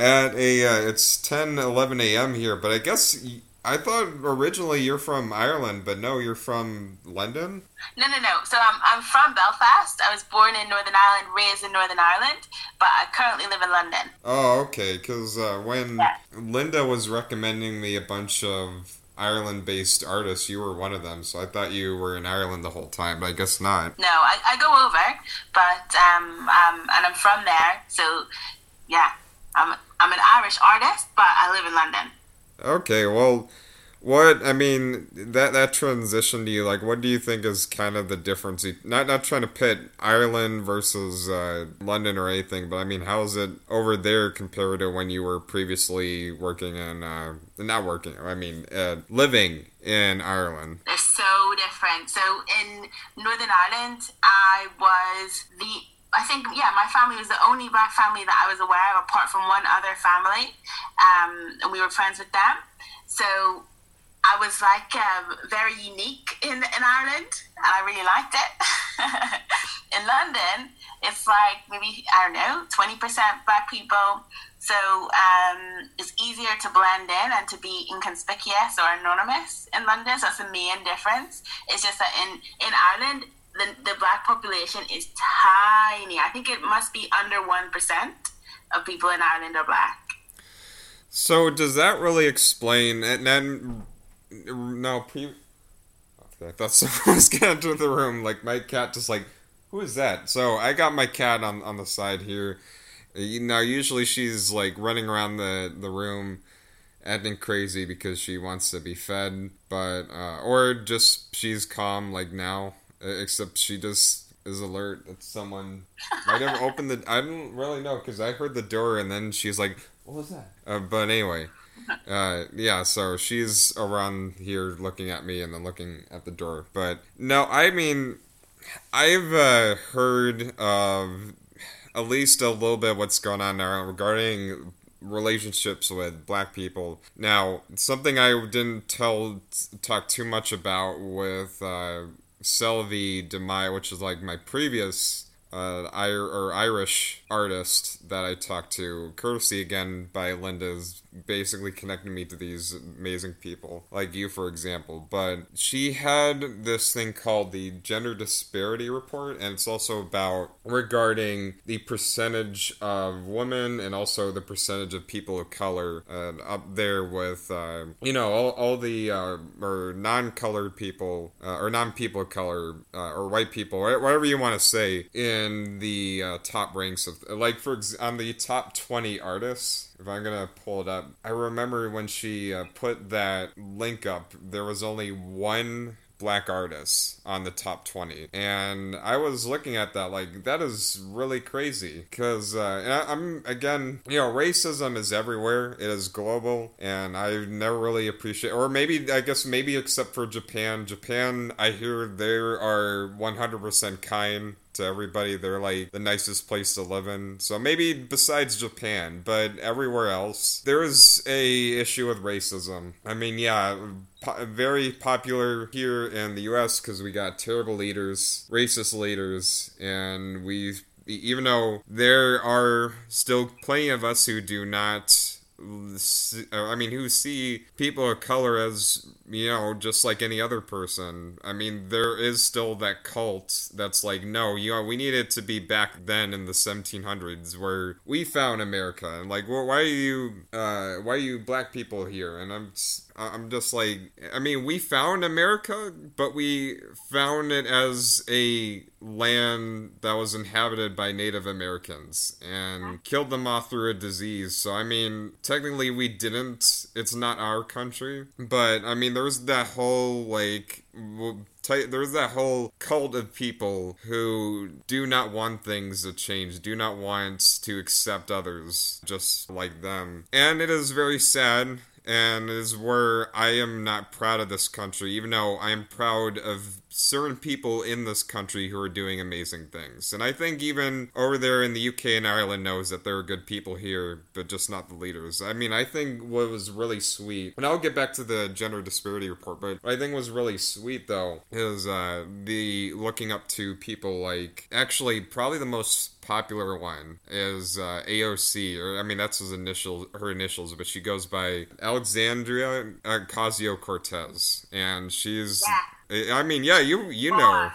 At a, uh, it's 10, 11 a.m. here, but I guess I thought originally you're from Ireland, but no, you're from London? No, no, no. So I'm, I'm from Belfast. I was born in Northern Ireland, raised in Northern Ireland, but I currently live in London. Oh, okay. Because uh, when yeah. Linda was recommending me a bunch of Ireland based artists, you were one of them. So I thought you were in Ireland the whole time, but I guess not. No, I, I go over, but um, um, and I'm from there. So yeah, I'm, I'm an Irish artist, but I live in London. Okay, well, what I mean that that transition to you, like, what do you think is kind of the difference? Not not trying to pit Ireland versus uh, London or anything, but I mean, how is it over there compared to when you were previously working in, uh, not working, I mean, uh, living in Ireland? They're so different. So in Northern Ireland, I was the I think yeah, my family was the only black family that I was aware of, apart from one other family, um, and we were friends with them. So I was like um, very unique in in Ireland, and I really liked it. in London, it's like maybe I don't know, twenty percent black people. So um, it's easier to blend in and to be inconspicuous or anonymous in London. So that's the main difference. It's just that in in Ireland the, the black population is tiny. I think it must be under 1% of people in Ireland are black. So does that really explain and then no pre I thought someone was getting the room like my cat just like who is that? So I got my cat on on the side here. Now usually she's like running around the the room acting crazy because she wants to be fed, but uh, or just she's calm like now except she just is alert that someone might have opened the. I don't really know because I heard the door and then she's like, "What was that?" Uh, but anyway, uh, yeah. So she's around here looking at me and then looking at the door. But no, I mean, I've uh, heard of at least a little bit what's going on now regarding relationships with black people. Now, something I didn't tell talk too much about with uh, Selvi Demai, which is like my previous uh, or Irish artist that I talked to, courtesy again by Linda's basically connecting me to these amazing people, like you, for example. But she had this thing called the Gender Disparity Report, and it's also about regarding the percentage of women and also the percentage of people of color uh, up there with, uh, you know, all, all the uh, or non colored people uh, or non people of color uh, or white people, whatever you want to say, in the uh, top ranks of, like, for ex- on the top 20 artists if I'm gonna pull it up, I remember when she uh, put that link up, there was only one black artists on the top 20 and i was looking at that like that is really crazy because uh, I, am again you know racism is everywhere it is global and i never really appreciate or maybe i guess maybe except for japan japan i hear they are 100% kind to everybody. They're like the nicest place to live in. So maybe besides Japan, but everywhere else, there is a issue with racism. I mean, yeah, po- very popular here in the U.S. because we got terrible leaders, racist leaders, and we. Even though there are still plenty of us who do not I mean, who see people of color as, you know, just like any other person. I mean, there is still that cult that's like, no, you know, we need it to be back then in the 1700s where we found America. And like, well, why are you, uh, why are you black people here? And I'm, I'm just like, I mean, we found America, but we found it as a land that was inhabited by Native Americans and killed them off through a disease. So, I mean, technically we didn't. It's not our country. But, I mean, there's that whole, like, there's that whole cult of people who do not want things to change, do not want to accept others just like them. And it is very sad and is where I am not proud of this country, even though I am proud of certain people in this country who are doing amazing things. And I think even over there in the UK and Ireland knows that there are good people here, but just not the leaders. I mean, I think what was really sweet, and I'll get back to the gender disparity report, but I think was really sweet though is uh, the looking up to people like actually probably the most popular one is uh, AOC, or I mean that's his initial her initials, but she goes by Alexandria Ocasio Cortez, and she's. Yeah. I mean, yeah, you you know.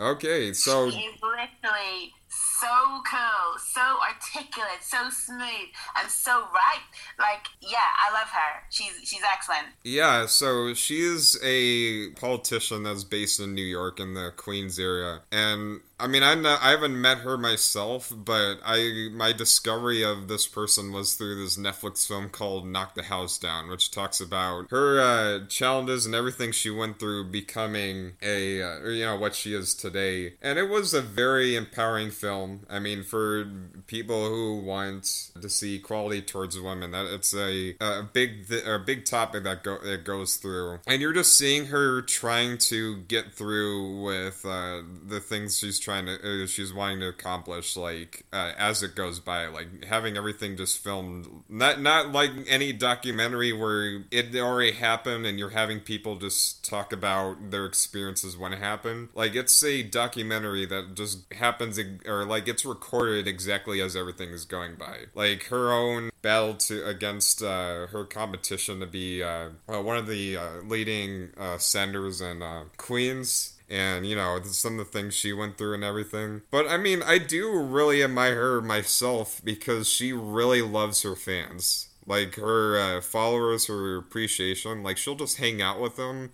Okay, so she's literally so cool, so articulate, so smooth, and so right. Like, yeah, I love her. She's she's excellent. Yeah, so she's a politician that's based in New York in the Queens area, and I mean, I'm not, I haven't met her myself, but I my discovery of this person was through this Netflix film called "Knock the House Down," which talks about her uh, challenges and everything she went through becoming a uh, you know what she is today. And it was a very empowering film. I mean, for people who want to see equality towards women, that it's a a big a big topic that go that goes through, and you're just seeing her trying to get through with uh, the things she's trying to uh, she's wanting to accomplish like uh, as it goes by like having everything just filmed not not like any documentary where it already happened and you're having people just talk about their experiences when it happened. Like it's a documentary that just happens or like it's recorded exactly as everything is going by. Like her own battle to against uh, her competition to be uh, one of the uh, leading uh, senators in Queens and you know some of the things she went through and everything. But I mean, I do really admire her myself because she really loves her fans, like her uh, followers, her appreciation. Like she'll just hang out with them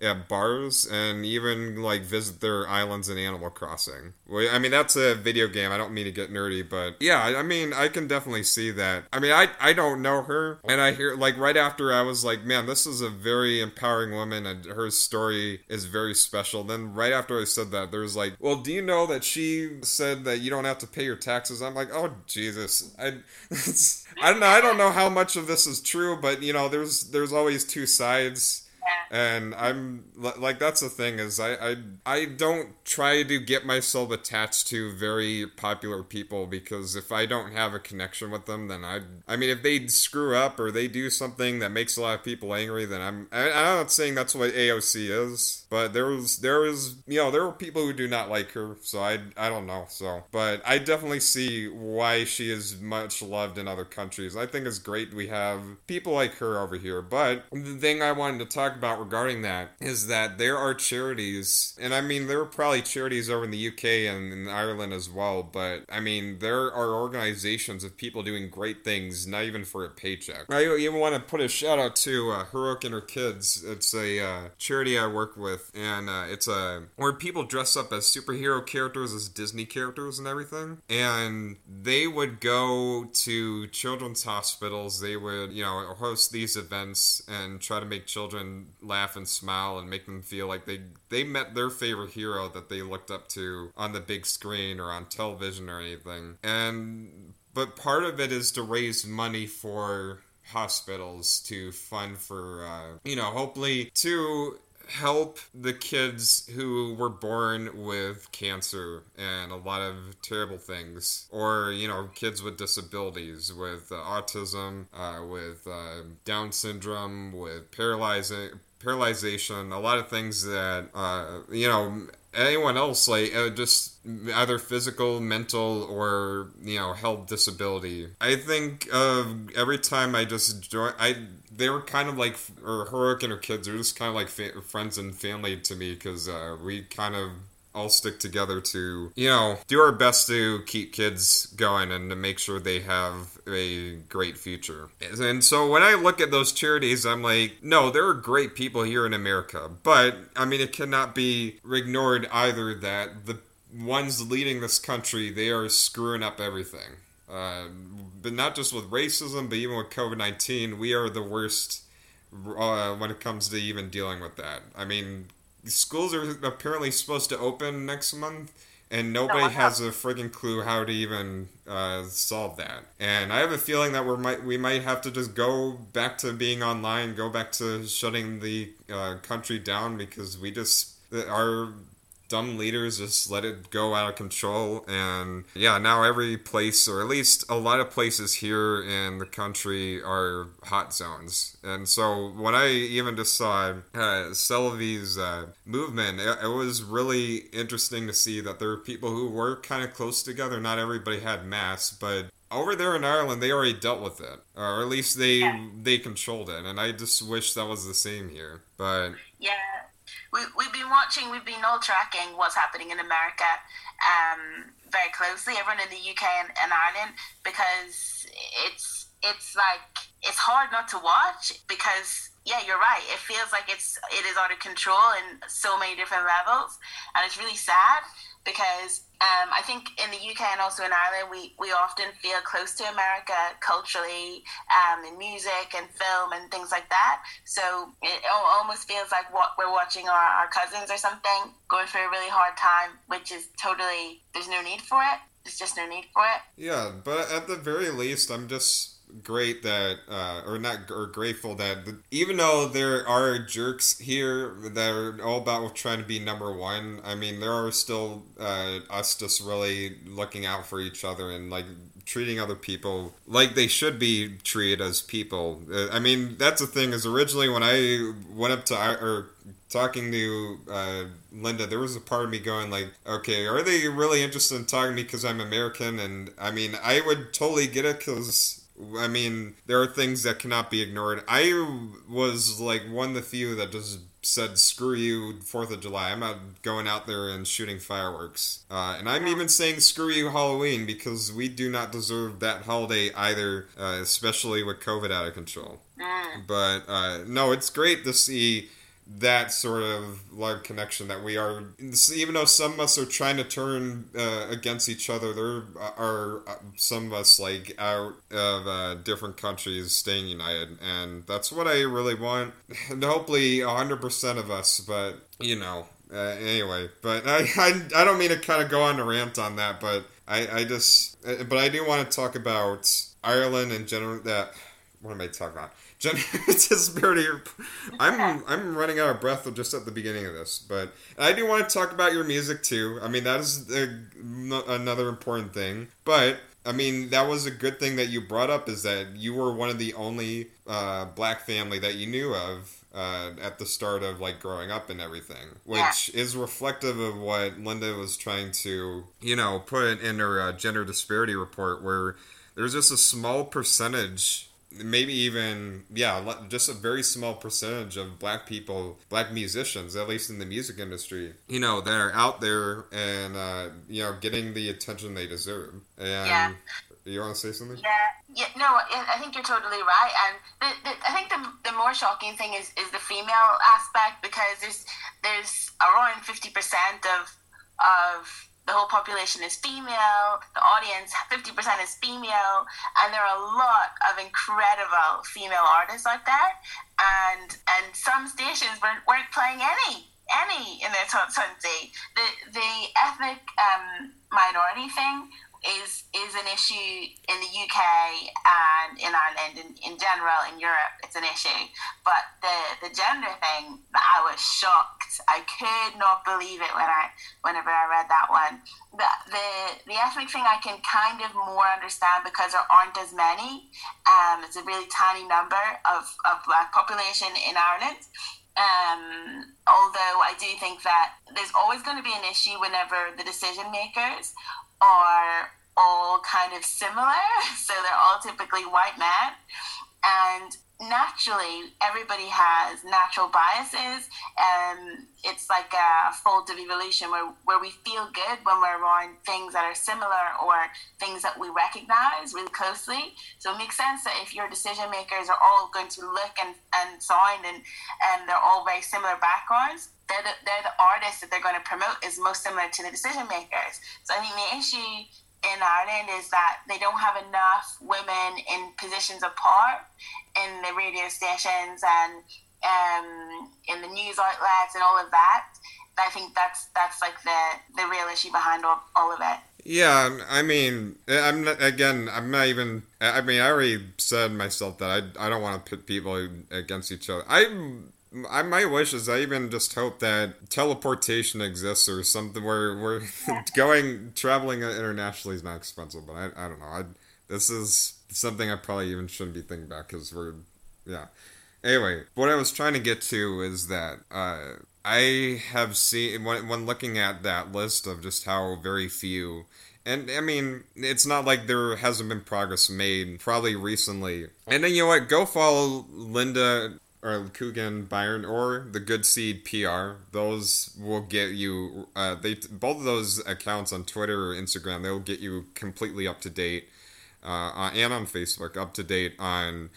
at bars and even like visit their islands in Animal Crossing. I mean, that's a video game. I don't mean to get nerdy, but yeah, I mean, I can definitely see that. I mean, I I don't know her, and I hear like right after I was like, man, this is a very empowering woman, and her story is very special. Then right after I said that, there's like, well, do you know that she said that you don't have to pay your taxes? I'm like, oh Jesus, I. I don't know. I don't know how much of this is true, but you know, there's there's always two sides and I'm like that's the thing is I, I I don't try to get myself attached to very popular people because if I don't have a connection with them then I I mean if they screw up or they do something that makes a lot of people angry then I'm I, I'm not saying that's what AOC is but there was there was you know there were people who do not like her so I I don't know so but I definitely see why she is much loved in other countries I think it's great we have people like her over here but the thing I wanted to talk about regarding that is that there are charities, and I mean, there are probably charities over in the UK and in Ireland as well, but I mean, there are organizations of people doing great things, not even for a paycheck. I even want to put a shout out to uh, and her kids. It's a uh, charity I work with, and uh, it's a where people dress up as superhero characters, as Disney characters, and everything. And they would go to children's hospitals. They would, you know, host these events and try to make children laugh and smile and make them feel like they they met their favorite hero that they looked up to on the big screen or on television or anything. And but part of it is to raise money for hospitals to fund for uh, you know hopefully to help the kids who were born with cancer and a lot of terrible things, or you know, kids with disabilities, with uh, autism, uh, with uh, Down syndrome, with paralyzing paralyzation, a lot of things that uh, you know anyone else like uh, just either physical, mental, or you know health disability. I think uh, every time I just join, I they were kind of like or Heroic and her kids are just kind of like fa- friends and family to me because uh, we kind of all stick together to, you know, do our best to keep kids going and to make sure they have a great future. And so when I look at those charities, I'm like, no, there are great people here in America. But, I mean, it cannot be ignored either that the ones leading this country, they are screwing up everything. Uh, but not just with racism, but even with COVID 19, we are the worst uh, when it comes to even dealing with that. I mean, schools are apparently supposed to open next month and nobody no, has a frigging clue how to even uh, solve that. And I have a feeling that we might we might have to just go back to being online, go back to shutting the uh, country down because we just our dumb leaders just let it go out of control and yeah now every place or at least a lot of places here in the country are hot zones and so when i even just saw uh, Selvi's uh, movement it, it, was really interesting to see that there were people who were kind of close together not everybody had masks but over there in Ireland, they already dealt with it, or at least they yeah. they controlled it, and I just wish that was the same here. But yeah, we, we've been watching, we've been all tracking what's happening in America um, very closely, everyone in the UK and, and Ireland, because it's it's like it's hard not to watch because yeah, you're right. It feels like it's it is out of control in so many different levels, and it's really sad because um, I think in the UK and also in Ireland, we, we often feel close to America culturally, um, in music and film and things like that. So it almost feels like what we're watching our, our cousins or something going through a really hard time, which is totally, there's no need for it. There's just no need for it. Yeah, but at the very least, I'm just great that uh, or not or grateful that even though there are jerks here that are all about trying to be number one i mean there are still uh, us just really looking out for each other and like treating other people like they should be treated as people uh, i mean that's the thing is originally when i went up to or talking to uh, Linda, there was a part of me going like, okay, are they really interested in talking to me because I'm American? And I mean, I would totally get it because I mean, there are things that cannot be ignored. I was like one of the few that just said, "Screw you, Fourth of July. I'm not going out there and shooting fireworks." Uh, and I'm even saying, "Screw you, Halloween," because we do not deserve that holiday either, uh, especially with COVID out of control. Mm. But uh, no, it's great to see that sort of love connection that we are even though some of us are trying to turn uh, against each other there are uh, some of us like out of uh, different countries staying united and that's what i really want. And hopefully 100% of us but you know uh, anyway. But I, I i don't mean to kind of go on a rant on that but i i just uh, but i do want to talk about ireland and general that what am i talking about disparity. I'm I'm running out of breath just at the beginning of this, but I do want to talk about your music too. I mean, that is a, another important thing. But I mean, that was a good thing that you brought up is that you were one of the only uh, black family that you knew of uh, at the start of like growing up and everything, which yeah. is reflective of what Linda was trying to, you know, put in her uh, gender disparity report, where there's just a small percentage maybe even yeah just a very small percentage of black people black musicians at least in the music industry you know that are out there and uh, you know getting the attention they deserve. And yeah. you want to say something? Yeah. Yeah no i think you're totally right. And the, the, i think the, the more shocking thing is, is the female aspect because there's there's around 50% of of the whole population is female, the audience 50% is female, and there are a lot of incredible female artists out there. And and some stations weren't, weren't playing any any in their top 20. The the ethnic um, minority thing is is an issue in the UK and in Ireland and in general in Europe it's an issue. But the the gender thing I was shocked. I could not believe it when I whenever I read that one. The the, the ethnic thing I can kind of more understand because there aren't as many. Um, it's a really tiny number of, of black population in Ireland. Um, although I do think that there's always going to be an issue whenever the decision makers are all kind of similar. So they're all typically white men. And naturally, everybody has natural biases. And it's like a fold of evolution where, where we feel good when we're around things that are similar or things that we recognize really closely. So it makes sense that if your decision makers are all going to look and, and sound and, and they're all very similar backgrounds, they're the, they're the artists that they're going to promote is most similar to the decision makers. So I think the issue in Ireland is that they don't have enough women in positions of power in the radio stations and um, in the news outlets and all of that. I think that's that's like the the real issue behind all, all of it. Yeah, I mean, I'm not, again, I'm not even. I mean, I already said myself that I, I don't want to put people against each other. I I my wish is I even just hope that teleportation exists or something where where going traveling internationally is not expensive. But I, I don't know. I this is something I probably even shouldn't be thinking about because we're yeah. Anyway, what I was trying to get to is that uh, I have seen when when looking at that list of just how very few. And I mean, it's not like there hasn't been progress made probably recently. And then you know what? Go follow Linda or Coogan Byrne or the Good Seed PR. Those will get you. Uh, they both of those accounts on Twitter or Instagram. They'll get you completely up to date, uh, and on Facebook up to date on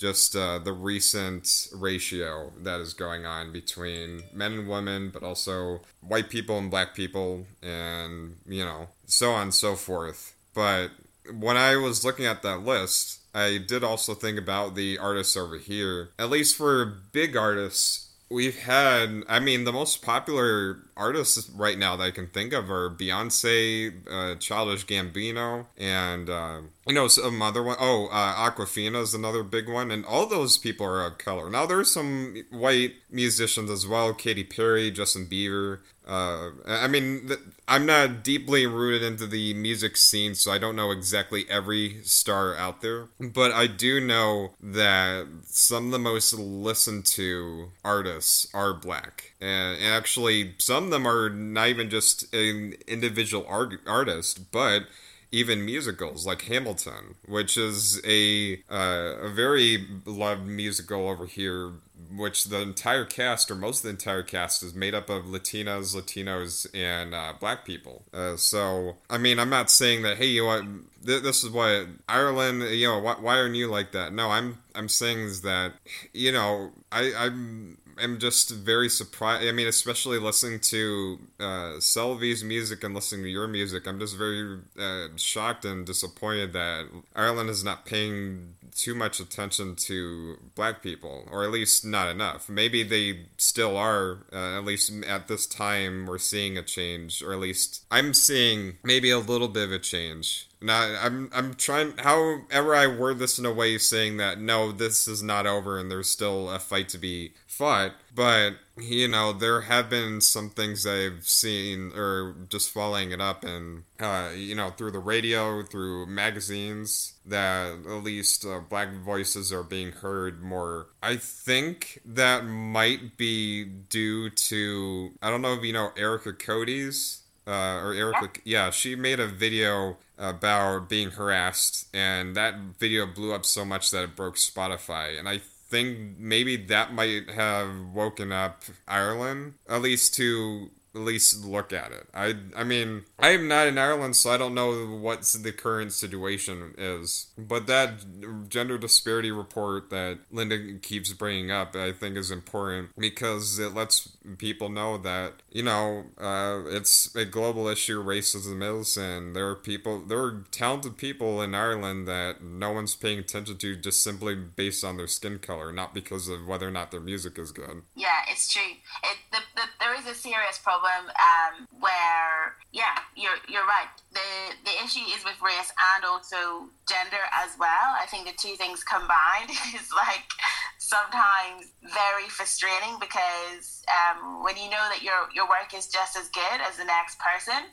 just uh, the recent ratio that is going on between men and women, but also white people and black people, and you know so on and so forth. But when I was looking at that list, I did also think about the artists over here. At least for big artists, we've had i mean the most popular artists right now that i can think of are beyonce uh, childish gambino and uh, you know some other one oh uh, awkwafina is another big one and all those people are of color now there's some white musicians as well katy perry justin bieber uh, I mean, th- I'm not deeply rooted into the music scene, so I don't know exactly every star out there. But I do know that some of the most listened to artists are black. And, and actually, some of them are not even just an individual art- artist, but even musicals like Hamilton, which is a uh, a very loved musical over here which the entire cast or most of the entire cast is made up of Latinas, Latinos, and uh, Black people. Uh, so, I mean, I'm not saying that. Hey, you know? Th- this is what Ireland. You know, why, why aren't you like that? No, I'm. I'm saying is that, you know, I, I'm am just very surprised. I mean, especially listening to uh, Selvi's music and listening to your music, I'm just very uh, shocked and disappointed that Ireland is not paying too much attention to black people, or at least not enough. Maybe they still are, uh, at least at this time, we're seeing a change, or at least I'm seeing maybe a little bit of a change. Now, I'm I'm trying. However, I word this in a way saying that no, this is not over, and there's still a fight to be fought. But you know, there have been some things I've seen, or just following it up, and uh, you know, through the radio, through magazines, that at least uh, black voices are being heard more. I think that might be due to I don't know if you know Erica Cody's uh, or Erica. Yeah. yeah, she made a video about being harassed, and that video blew up so much that it broke Spotify. And I think maybe that might have woken up Ireland, at least to at least look at it. I I mean, I am not in Ireland, so I don't know what the current situation is. But that gender disparity report that Linda keeps bringing up, I think, is important because it lets people know that you know uh, it's a global issue. Racism is, and there are people, there are talented people in Ireland that no one's paying attention to just simply based on their skin color, not because of whether or not their music is good. Yeah, it's true. It, the, the, there is a serious problem problem um, where, yeah, you're you're right. The the issue is with race and also gender as well. I think the two things combined is like sometimes very frustrating because um, when you know that your your work is just as good as the next person,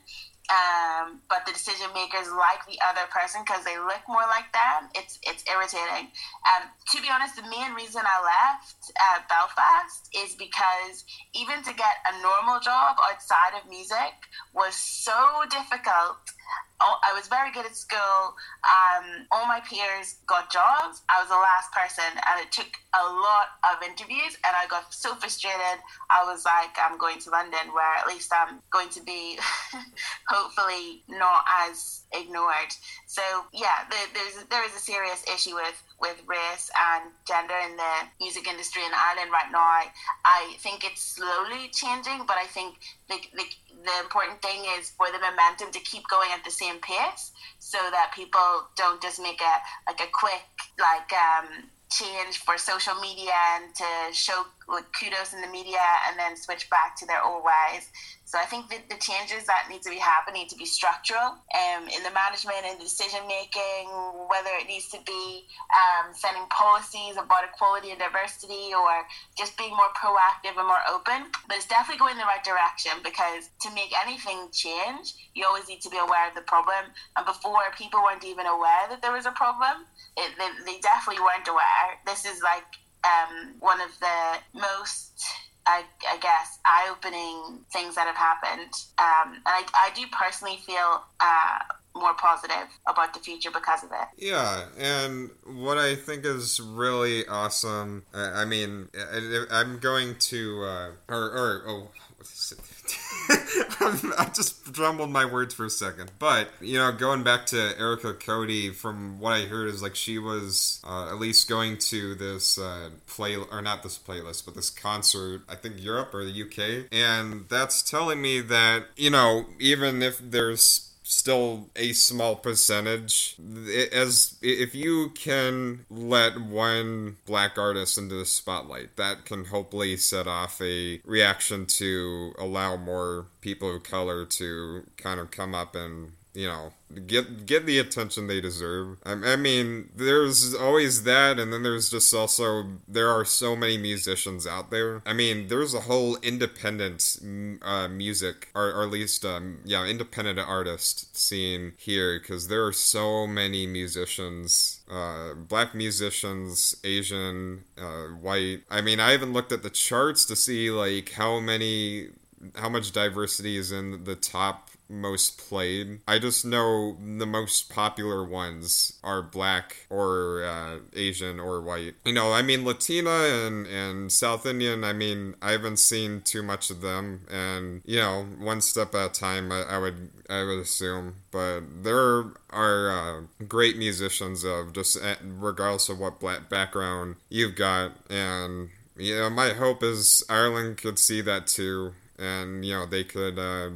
um, but the decision makers like the other person because they look more like them. It's it's irritating. Um, to be honest, the main reason I left uh, Belfast is because even to get a normal job outside of music was so difficult I was very good at school. Um, all my peers got jobs. I was the last person, and it took a lot of interviews. And I got so frustrated. I was like, I'm going to London, where at least I'm going to be, hopefully, not as ignored. So yeah, the, there's there is a serious issue with with race and gender in the music industry in Ireland right now. I think it's slowly changing, but I think the, the, the important thing is for the momentum to keep going at the same pace so that people don't just make a like a quick like um, change for social media and to show like, kudos in the media and then switch back to their old ways. So I think that the changes that need to be happening to be structural um, in the management and the decision making, whether it needs to be um, setting policies about equality and diversity or just being more proactive and more open. But it's definitely going in the right direction because to make anything change, you always need to be aware of the problem. And before, people weren't even aware that there was a problem. It, they, they definitely weren't aware. This is like um, one of the most I, I guess eye-opening things that have happened um, and I, I do personally feel uh, more positive about the future because of it. Yeah, and what I think is really awesome, I, I mean, I, am going to, uh, or, or, oh, I just jumbled my words for a second. But, you know, going back to Erica Cody, from what I heard, is like she was uh, at least going to this uh, play, or not this playlist, but this concert, I think Europe or the UK. And that's telling me that, you know, even if there's still a small percentage. As if you can let one black artist into the spotlight, that can hopefully set off a reaction to allow more people of color to kind of come up and you know get get the attention they deserve. I, I, mean, there's always that, and then there's just also there are so many musicians out there. I mean, there's a whole independent uh, music, or, or, at least um, yeah, independent artist scene here because there are so many musicians, uh, black musicians, Asian, uh, white. I mean, I haven't looked at the charts to see like how many how much diversity is in the top most played. I just know the most popular ones are black or uh, Asian or white. You know, I mean Latina and and South Indian. I mean, I haven't seen too much of them, and you know, one step at a time. I, I would I would assume, but there are uh, great musicians of just eh, regardless of what black background you've got, and you know, my hope is Ireland could see that too and you know they could uh,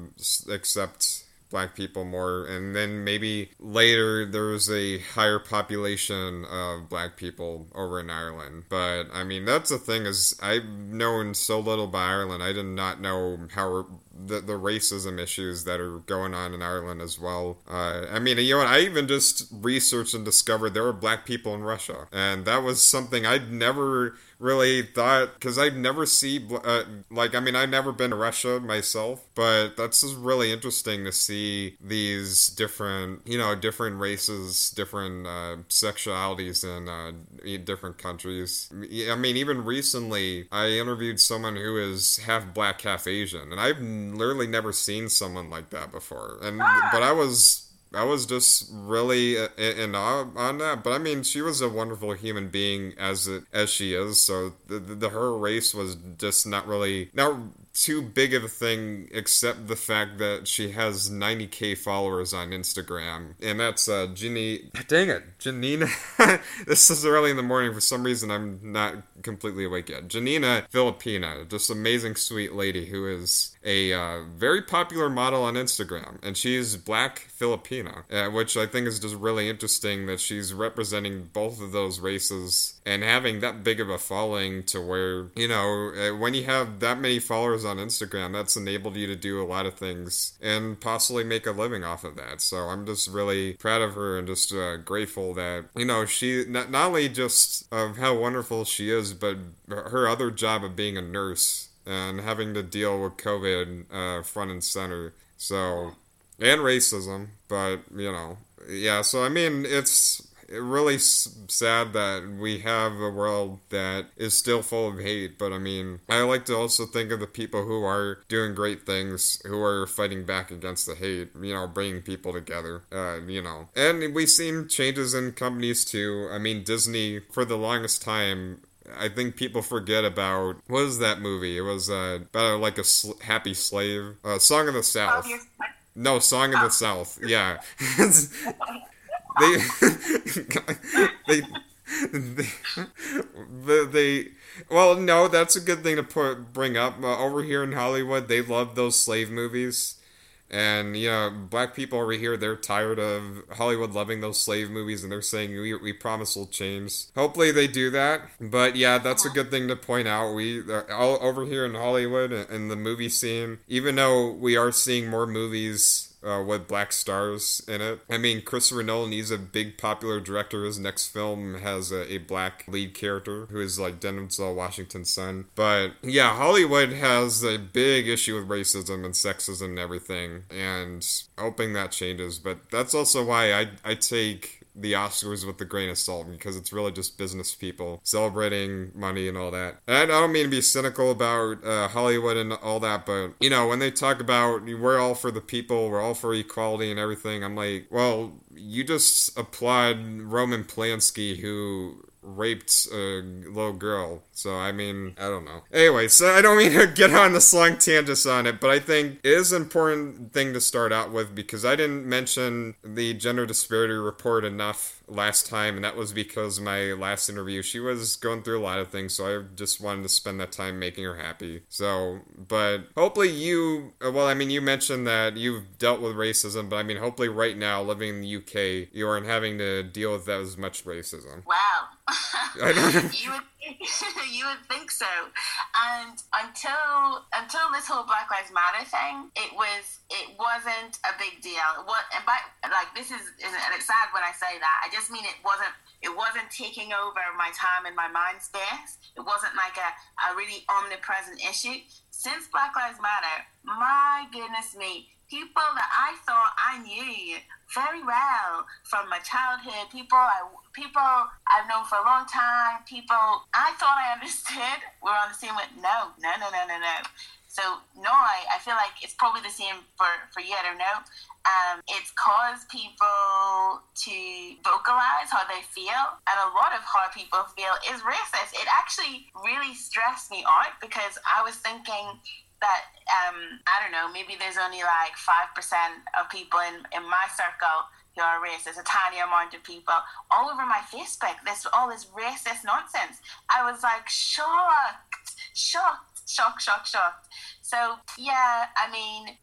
accept black people more and then maybe later there was a higher population of black people over in Ireland but I mean that's the thing is I've known so little about Ireland I did not know how the, the racism issues that are going on in Ireland as well. Uh, I mean, you know? I even just researched and discovered there were black people in Russia, and that was something I'd never really thought because I'd never see uh, like I mean I've never been to Russia myself, but that's just really interesting to see these different you know different races, different uh, sexualities in uh, different countries. I mean even recently I interviewed someone who is half black, half Asian, and I've literally never seen someone like that before. And but I was I was just really uh, in awe on that. But I mean, she was a wonderful human being as as she is. So the, the her race was just not really not too big of a thing, except the fact that she has 90k followers on Instagram, and that's uh, Ginny. Dang it, Janina. this is early in the morning. For some reason, I'm not completely awake yet. Janina Filipina, just amazing, sweet lady who is a uh, very popular model on Instagram, and she's black Filipina, uh, which I think is just really interesting that she's representing both of those races and having that big of a following to where you know uh, when you have that many followers on Instagram, that's enabled you to do a lot of things and possibly make a living off of that. So I'm just really proud of her and just uh, grateful that you know she not, not only just of how wonderful she is, but her other job of being a nurse and having to deal with COVID uh, front and center. So and racism, but you know, yeah. So I mean, it's really sad that we have a world that is still full of hate. But I mean, I like to also think of the people who are doing great things, who are fighting back against the hate, you know, bringing people together, uh, you know. And we've seen changes in companies too. I mean, Disney, for the longest time, I think people forget about what is that movie? It was uh, about like a sl- happy slave, uh, Song of the South. No, Song of the South. Yeah. they, they, they, they, well, no, that's a good thing to put bring up. Uh, over here in Hollywood, they love those slave movies, And, you know, black people over here, they're tired of Hollywood loving those slave movies and they're saying, we, we promise we'll change. Hopefully they do that. But yeah, that's a good thing to point out. We, uh, all over here in Hollywood and the movie scene, even though we are seeing more movies uh, with black stars in it. I mean, Christopher Nolan, he's a big popular director. His next film has a, a black lead character who is like Denzel Washington's son. But yeah, Hollywood has a big issue with racism and sexism and everything, and hoping that changes. But that's also why I, I take the Oscars with a grain of salt because it's really just business people celebrating money and all that. And I don't mean to be cynical about uh, Hollywood and all that, but you know, when they talk about we're all for the people, we're all for equality and everything, I'm like, well, you just applaud Roman Polanski who raped a little girl. So, I mean, I don't know. Anyway, so I don't mean to get on the slang tangents on it, but I think it is an important thing to start out with because I didn't mention the gender disparity report enough last time, and that was because my last interview, she was going through a lot of things, so I just wanted to spend that time making her happy. So, but hopefully you, uh, well, I mean, you mentioned that you've dealt with racism, but I mean, hopefully right now, living in the UK, you aren't having to deal with that as much racism. Wow. I don't know. you would you would think so. And until until this whole Black Lives Matter thing, it was it wasn't a big deal. What and by like this is, and it's sad when I say that. I just mean it wasn't it wasn't taking over my time and my mind space. It wasn't like a, a really omnipresent issue. Since Black Lives Matter, my goodness me, people that I thought I knew very well from my childhood, people I people I've known for a long time, people I thought I understood were on the same with no, no, no, no, no, no. So no, I, I feel like it's probably the same for, for you, I don't know. Um, it's caused people to vocalize how they feel, and a lot of how people feel is racist. It actually really stressed me out because I was thinking that um, I don't know, maybe there's only like five percent of people in, in my circle who are racist, a tiny amount of people all over my Facebook. This all this racist nonsense. I was like shocked, shocked, shocked, shocked, shocked. So yeah, I mean.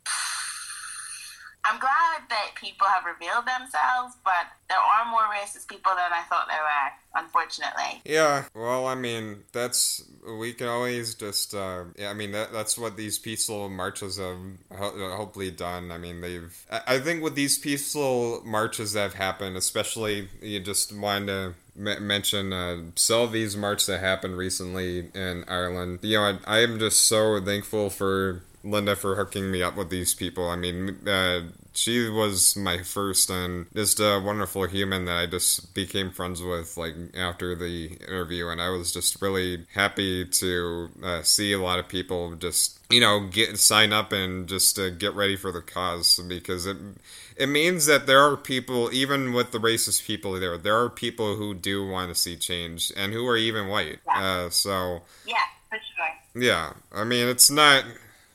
I'm glad that people have revealed themselves, but there are more racist people than I thought there were, unfortunately. Yeah, well, I mean, that's we can always just, uh, yeah, I mean, that, that's what these peaceful marches have ho- hopefully done. I mean, they've, I think with these peaceful marches that have happened, especially you just wanted to mention uh, march that happened recently in Ireland. You know, I, I am just so thankful for Linda for hooking me up with these people. I mean, uh, she was my first and just a wonderful human that I just became friends with like after the interview, and I was just really happy to uh, see a lot of people just you know get sign up and just uh, get ready for the cause because it it means that there are people even with the racist people there there are people who do want to see change and who are even white. Yeah. Uh, so yeah, for sure. Yeah, I mean it's not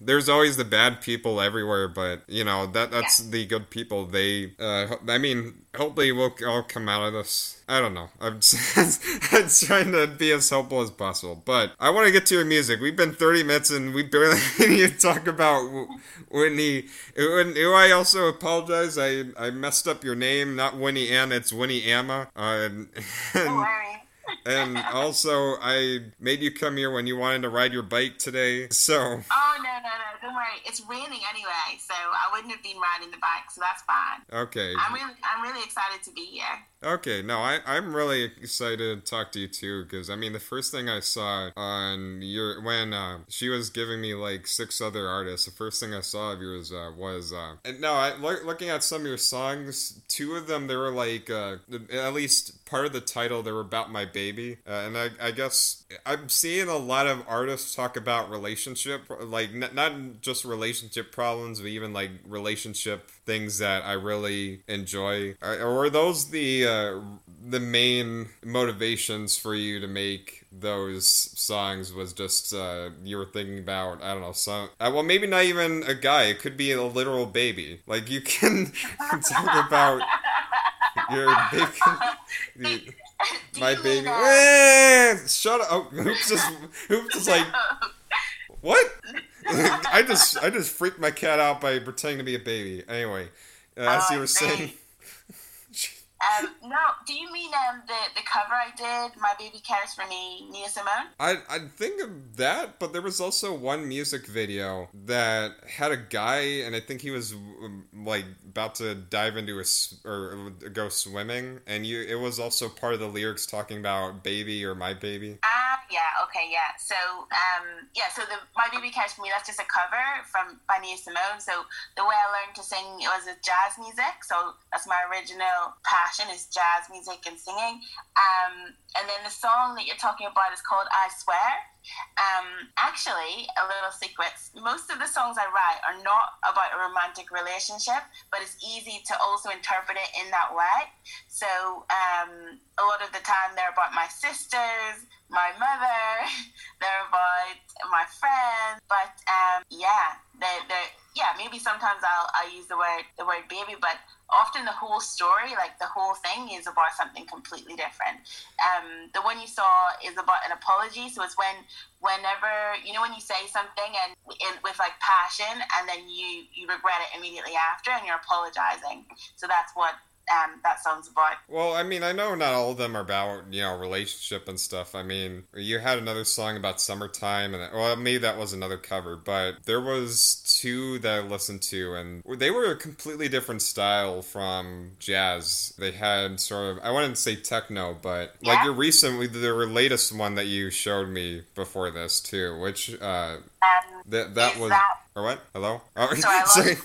there's always the bad people everywhere, but you know that that's yeah. the good people. They, uh, I mean, hopefully we'll all come out of this. I don't know. I'm, just, I'm trying to be as hopeful as possible, but I want to get to your music. We've been 30 minutes and we barely even talk about Whitney. Who I also apologize. I I messed up your name, not Winnie Ann. It's Winnie Amma. Uh, and, Don't worry and also, I made you come here when you wanted to ride your bike today. So. Oh no no no! Don't worry. It's raining anyway, so I wouldn't have been riding the bike, so that's fine. Okay. I'm really I'm really excited to be here. Okay, no, I, I'm really excited to talk to you too, because I mean, the first thing I saw on your when uh, she was giving me like six other artists, the first thing I saw of yours uh, was uh, and no, I looking at some of your songs, two of them they were like uh, at least part of the title they were about my baby, uh, and I, I guess I'm seeing a lot of artists talk about relationship, like n- not just relationship problems, but even like relationship things that I really enjoy. Or were those the uh, the main motivations for you to make those songs? Was just uh, you were thinking about I don't know some uh, well maybe not even a guy. It could be a literal baby. Like you can talk about your baby. my baby. Shut up! Hoops just, Hoops just like, what? I just I just freaked my cat out by pretending to be a baby. Anyway, uh, as Oh, you were saying, Um, no, do you mean um, the, the cover I did, My Baby Cares for Me, Nina Simone? I I think of that, but there was also one music video that had a guy, and I think he was um, like about to dive into a or go swimming, and you it was also part of the lyrics talking about baby or my baby. Ah, yeah, okay, yeah. So, um, yeah, so the My Baby Cares for Me, that's just a cover from by Nina Simone. So the way I learned to sing it was with jazz music. So that's my original passion is jazz music and singing. Um, and then the song that you're talking about is called I Swear. Um, actually, a little secret. Most of the songs I write are not about a romantic relationship, but it's easy to also interpret it in that way. So um, a lot of the time they're about my sisters, my mother, they're about my friends. But um, yeah, they they yeah maybe sometimes I'll I use the word the word baby, but often the whole story, like the whole thing, is about something completely different. Um, the one you saw is about an apology, so it's when whenever you know when you say something and in, with like passion, and then you you regret it immediately after, and you're apologizing. So that's what um, that song's about. Well, I mean, I know not all of them are about you know relationship and stuff. I mean, you had another song about summertime, and well, maybe that was another cover, but there was two that I listened to, and they were a completely different style from jazz. They had sort of I wouldn't say techno, but like Yeah. your recently the latest one that you showed me before this too, which uh, Um, that that was that- or what? Hello? Oh, sorry, sorry.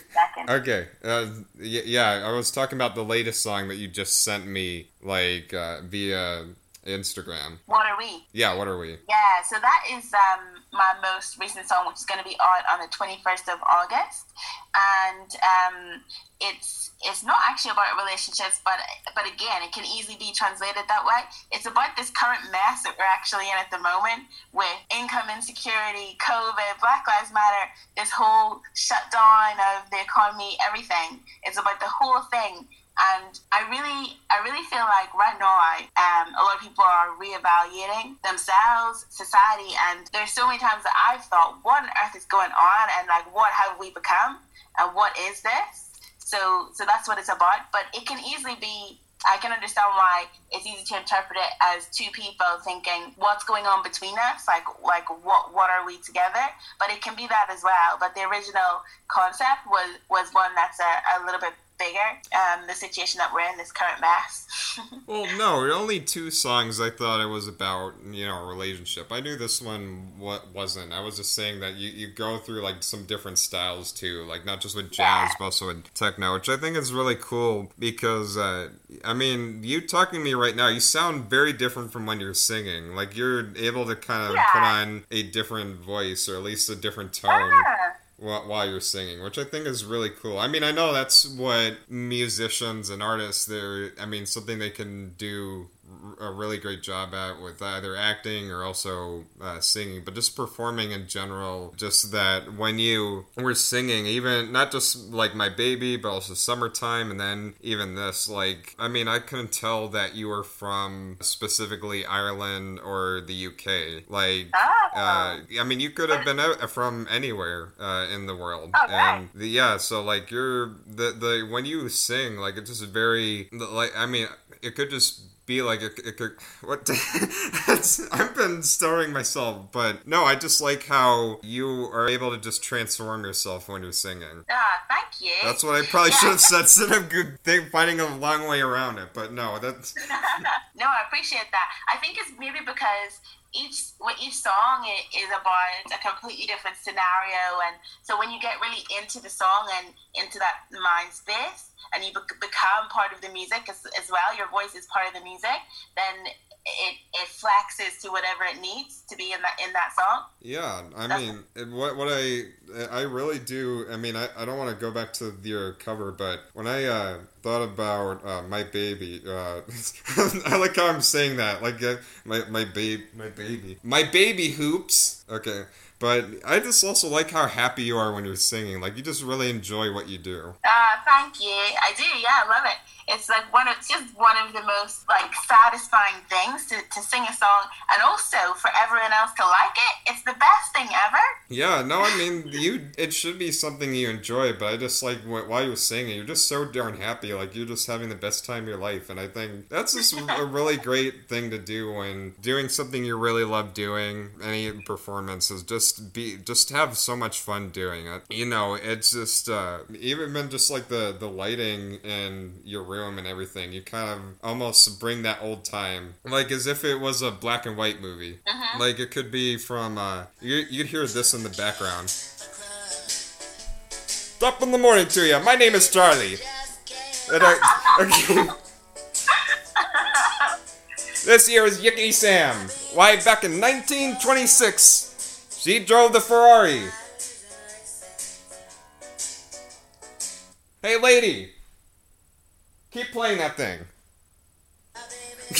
Okay. Uh, y- yeah, I was talking about the latest song that you just sent me, like uh, via Instagram. What are we? Yeah, what are we? Yeah, so that is um, my most recent song, which is going to be out on the 21st of August. And um, it's it's not actually about relationships, but but again, it can easily be translated that way. It's about this current mess that we're actually in at the moment with income insecurity, COVID, Black Lives Matter, this whole shutdown of the economy, everything. It's about the whole thing. And I really, I really feel like right now, um, a lot of people are reevaluating themselves, society, and there's so many times that I've thought, what on earth is going on, and like, what have we become, and what is this? So, so that's what it's about. But it can easily be. I can understand why it's easy to interpret it as two people thinking, "What's going on between us? Like, like what, what are we together?" But it can be that as well. But the original concept was was one that's a, a little bit bigger. Um, the situation that we're in, this current mess. Well, no, only two songs I thought it was about, you know, a relationship. I knew this one what wasn't. I was just saying that you, you go through like some different styles too, like not just with jazz, Yeah. but also with techno, which I think is really cool because, uh, I mean, you talking to me right now, you sound very different from when you're singing. Like you're able to kind of Yeah. put on a different voice or at least a different tone Ah. While, you're singing, which I think is really cool. I mean, I know that's what musicians and artists, they're, I mean, something they can do a really great job at with either acting or also uh, singing, but just performing in general. Just that when you were singing, even not just like My Baby, but also Summertime, and then even this, like, I mean, I couldn't tell that you were from specifically Ireland or the UK. Like, Ah. uh, I mean, you could have been out from anywhere uh, in the world, Oh, right. and the, yeah. So like, you're the the when you sing, like it's just very like I mean, it could just be like it, could what I've been stirring myself, but no, I just like how you are able to just transform yourself when you're singing. Ah, thank you. That's what I probably should have said instead of good thing, finding a long way around it. But no, that's no, I appreciate that. I think it's maybe because each what each song is about a completely different scenario, and so when you get really into the song and into that mind space, and you bec- become part of the music as, as well, your voice is part of the music, then it it flexes to whatever it needs to be in that in that song. Yeah, I That's- mean, it- what what I I really do. I mean, I, I don't want to go back to your cover, but when I uh, thought about uh, my baby, uh, I like how I'm saying that, like uh, my my baby, my baby, my baby hoops. Okay, but I just also like how happy you are when you're singing. Like you just really enjoy what you do. Ah, thank you. I do. Yeah, I love it. It's like one of it's just one of the most like satisfying things to, to sing a song, and also for everyone else to like it, it's the best thing ever. Yeah, no, I mean, you. It should be something you enjoy, but I just like while you're singing, you're just so darn happy. Like you're just having the best time of your life, and I think that's just a really great thing to do when doing something you really love doing. Any performance is just be just have so much fun doing it. You know, it's just uh, even just like the the lighting in your room and everything. You kind of almost bring that old time, like as if it was a black and white movie. Mhm. Like it could be from uh, you. You'd hear this in the background. Up in the morning to you. My name is Charlie. And I, this year is Yickety Sam. Why, back in 1926, she drove the Ferrari. Hey, lady. Keep playing that thing.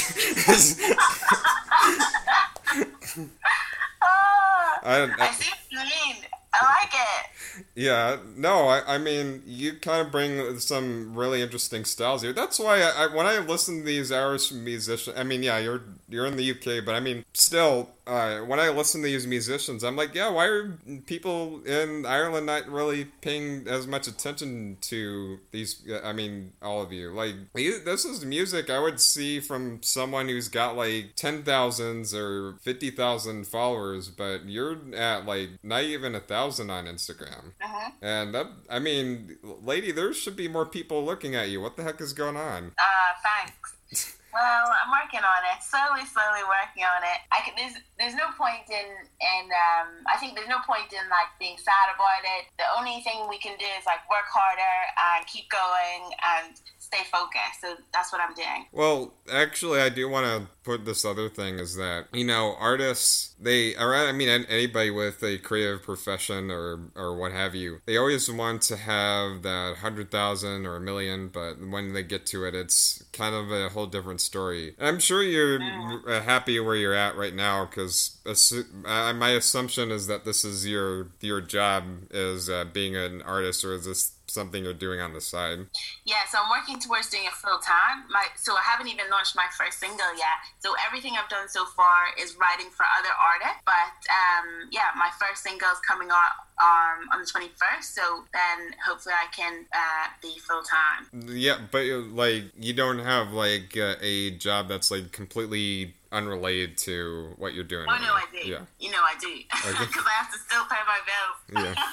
I, I I, see what you mean. I like it. Yeah, no, I, I mean, you kind of bring some really interesting styles here. That's why I, I when I listen to these Irish musicians, I mean, yeah, you're you're in the UK, but I mean, still, uh, when I listen to these musicians, I'm like, yeah, why are people in Ireland not really paying as much attention to these? I mean, all of you, like, this is music I would see from someone who's got like ten thousands or fifty thousand followers, but you're at like not even a thousand on Instagram. Mhm. And that, I mean, lady, there should be more people looking at you. What the heck is going on? Uh, thanks. Well, I'm working on it. Slowly, slowly working on it. I can, there's there's no point in in um I think there's no point in like being sad about it. The only thing we can do is like work harder and keep going and stay focused. So that's what I'm doing. Well, actually, I do want to put this other thing is that, you know, artists, they, or I mean, anybody with a creative profession or, or what have you, they always want to have that 100,000 or a million, but when they get to it, it's kind of a whole different story. And I'm sure you're uh, happy where you're at right now because my assumption is that this is your, your job is uh, being an artist or is this something you're doing on the side? Yeah, so I'm working towards doing it full time. My so I haven't even launched my first single yet. So everything I've done so far is writing for other artists. But um, yeah, my first single is coming out um, on the 21st. So then hopefully I can uh, be full time. Yeah, but uh, like you don't have like uh, a job that's like completely unrelated to what you're doing. Oh right no, now. I do. Yeah, You know I do Okay. because I have to still pay my bills. Yeah.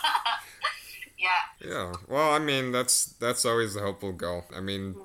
yeah. yeah. Well, I mean that's that's always a hopeful goal. I mean,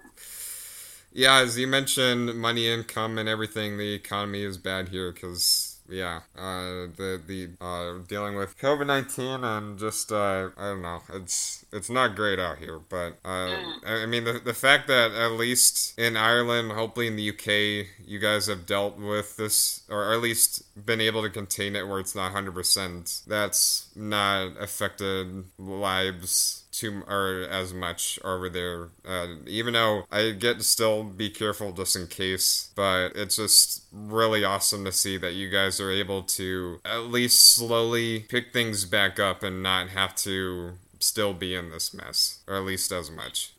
yeah, as you mentioned, money, income, and everything. The economy is bad here because. Yeah, uh, the the uh, dealing with COVID nineteen and just uh, I don't know, it's it's not great out here. But uh, I I mean, the the fact that at least in Ireland, hopefully in the UK, you guys have dealt with this, or at least been able to contain it where it's not hundred percent. That's not affected lives too or as much over there. Uh, even though I get to still be careful just in case, but it's just really awesome to see that you guys are able to at least slowly pick things back up and not have to still be in this mess, or at least as much.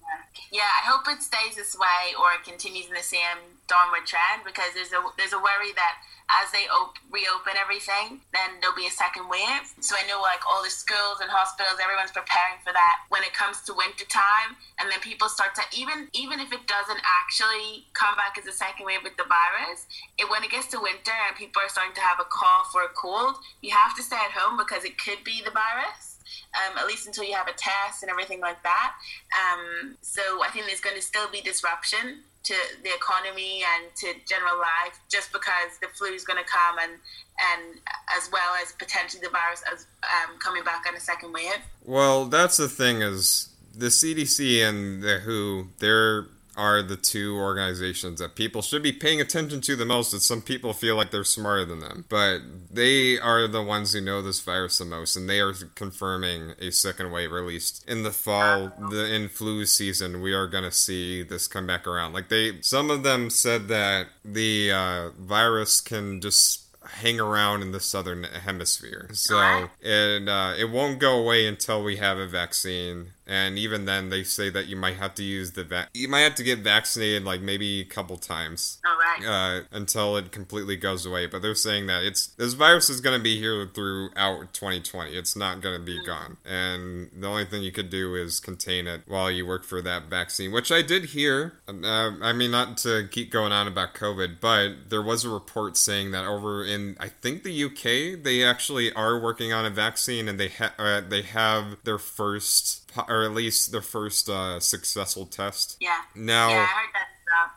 Yeah, I hope it stays this way or it continues in the same downward trend because there's a there's a worry that as they op- reopen everything, then there'll be a second wave. So I know like all the schools and hospitals, everyone's preparing for that when it comes to winter time, and then people start to even even if it doesn't actually come back as a second wave with the virus, it when it gets to winter and people are starting to have a cough or a cold, you have to stay at home because it could be the virus um, at least until you have a test and everything like that. Um, so I think there's going to still be disruption to the economy and to general life just because the flu is going to come and and as well as potentially the virus as um, coming back on a second wave. Well, that's the thing is the CDC and the WHO, there are the two organizations that people should be paying attention to the most. And some people feel like they're smarter than them, but they are the ones who know this virus the most, and they are confirming a second wave. Released in the fall, the in flu season, we are going to see this come back around. Like they, some of them said that the uh, virus can just hang around in the southern hemisphere. So it uh, it won't go away until we have a vaccine. And even then, they say that you might have to use the va- you might have to get vaccinated like maybe a couple times. Right. uh, until it completely goes away. But they're saying that it's this virus is going to be here throughout 2020. It's not going to be gone, and the only thing you could do is contain it while you work for that vaccine. Which I did hear. Uh, I mean, not to keep going on about COVID, but there was a report saying that over in I think the UK they actually are working on a vaccine, and they ha- uh, they have their first or at least their first uh, successful test. Yeah. Now. Yeah,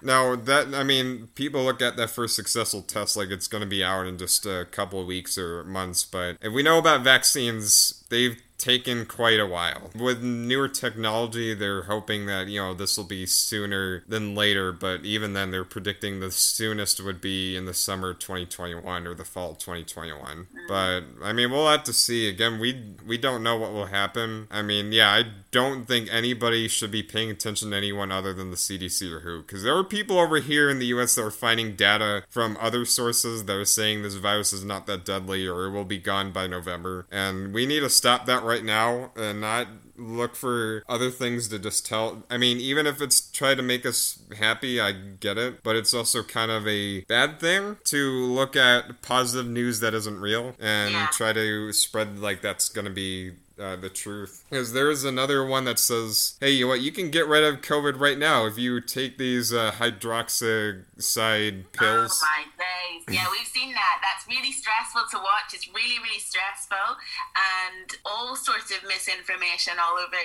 No, that I mean, people look at that first successful test like it's going to be out in just a couple of weeks or months. But if we know about vaccines, they've taken quite a while. With newer technology, they're hoping that you know this will be sooner than later. But even then, they're predicting the soonest would be in the summer 2021 or the fall 2021. Mm. But I mean, we'll have to see. Again, we we don't know what will happen. I mean, yeah, I don't think anybody should be paying attention to anyone other than the CDC or WHO, because there are people over here in the U.S. that are finding data from other sources that are saying this virus is not that deadly or it will be gone by November, and we need to stop that right now and not look for other things to just tell. I mean, even if it's try to make us happy, I get it, but it's also kind of a bad thing to look at positive news that isn't real and Yeah. try to spread like that's going to be uh, the truth. Because there is another one that says, hey, you know what? You can get rid of COVID right now if you take these uh, hydroxycide pills. Oh my days. Yeah, we've seen that. That's really stressful to watch. It's really, really stressful. And all sorts of misinformation all over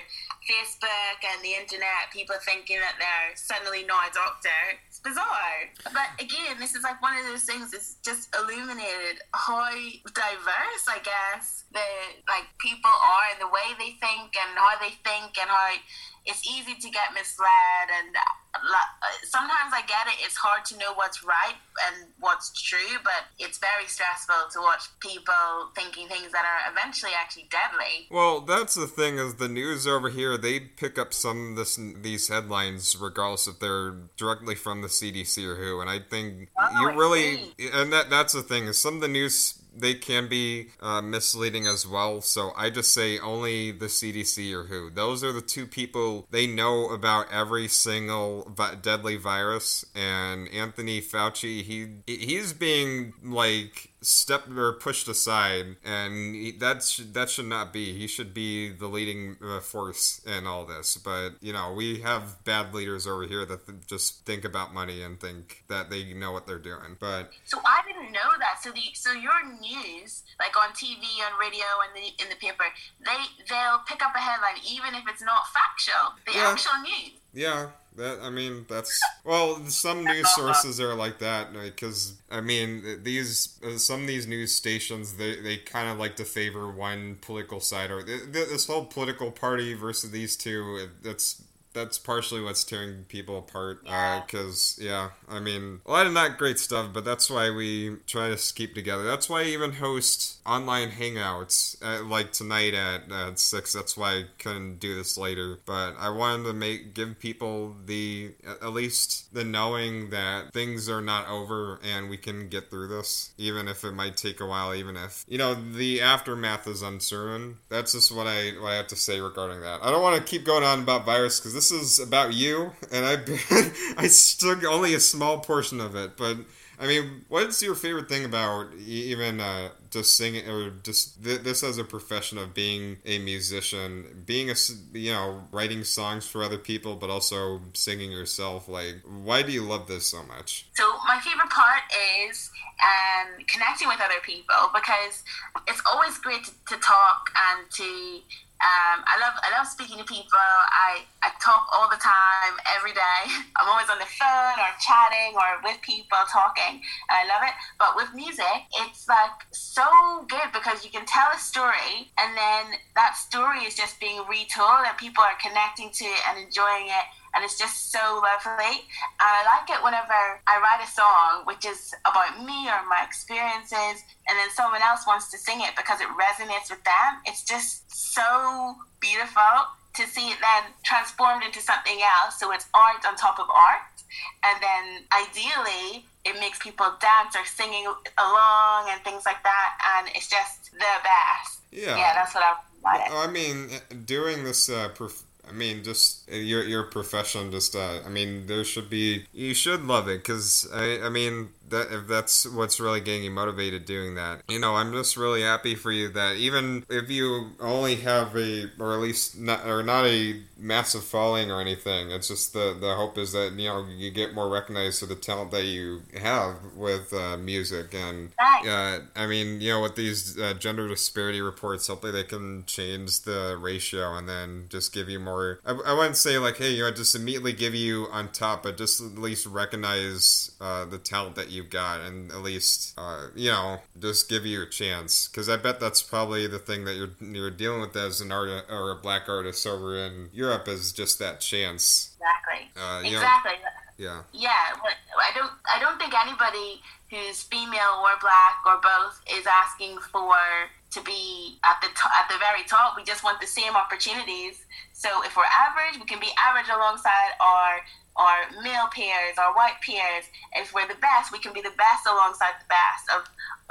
Facebook and the internet. People thinking that they're suddenly not a doctor. Bizarre. But again, this is like one of those things that's just illuminated how diverse, I guess, the like people are and the way they think and how they think and how it's easy to get misled and sometimes I get it. It's hard to know what's right and what's true, but it's very stressful to watch people thinking things that are eventually actually deadly. Well, that's the thing is the news over here they pick up some of this these headlines regardless if they're directly from the CDC or who, and I think Oh, you really and that that's the thing is some of the news they can be uh, misleading as well. So I just say only the CDC or who. Those are the two people they know about every single vi- deadly virus. And Anthony Fauci, he he's being like stepped or pushed aside, and he, that's that should not be. He should be the leading uh, force in all this. But you know, we have bad leaders over here that th- just think about money and think that they know what they're doing. But So I didn't know that. So the so your news, like on TV, on radio, and the, in the paper, they they'll pick up a headline even if it's not factual. The Yeah. actual news. Yeah, that I mean that's well, some news sources are like that because I mean these uh, some of these news stations they, they kind of like to favor one political side or th- th- this whole political party versus these two. That's that's partially what's tearing people apart. Yeah. Because yeah, I mean a lot of not great stuff, but that's why we try to keep together. That's why I even host online hangouts uh, like tonight at, at six. That's why I couldn't do this later. But I wanted to make give people the at at least the knowing that things are not over and we can get through this, even if it might take a while. Even if you know the aftermath is uncertain. That's just what I what I have to say regarding that. I don't want to keep going on about virus because this is about you, and I I took only a small portion of it, but. I mean, what's your favorite thing about even uh, just singing or just th- this as a profession of being a musician, being a you know writing songs for other people, but also singing yourself? Like, why do you love this so much? So my favorite part is um, connecting with other people because it's always great to, to talk and to. Um, I love I love speaking to people. I, I talk all the time, every day. I'm always on the phone or chatting or with people talking, and I love it. But with music, it's like so good because you can tell a story, and then that story is just being retold, and people are connecting to it and enjoying it and it's just so lovely. And I like it whenever I write a song which is about me or my experiences, and then someone else wants to sing it because it resonates with them. It's just so beautiful to see it then transformed into something else. So it's art on top of art, and then ideally it makes people dance or singing along and things like that, and it's just the best. Yeah. Yeah, that's what I like. I mean, doing this uh, I mean, just your your profession. Just uh, I mean, there should be you should love it because I I mean that if that's what's really getting you motivated doing that. You know, I'm just really happy for you that even if you only have a or at least not or not a massive following or anything, it's just the the hope is that you know you get more recognized for the talent that you have with uh, music and uh, I mean you know with these uh, gender disparity reports, hopefully they can change the ratio and then just give you more. I, I wouldn't say like hey you know just immediately give you on top, but just at least recognize uh, the talent that you've got and at least uh, you know just give you a chance because I bet that's probably the thing that you're you're dealing with as an artist or a black artist over in Europe is just that chance. Exactly. Uh, you know, exactly. yeah. Yeah. but I don't. I don't think anybody who's female or black or both is asking for to be at the to- at the very top. We just want the same opportunities. So if we're average, we can be average alongside our our male peers, our white peers. If we're the best, we can be the best alongside the best of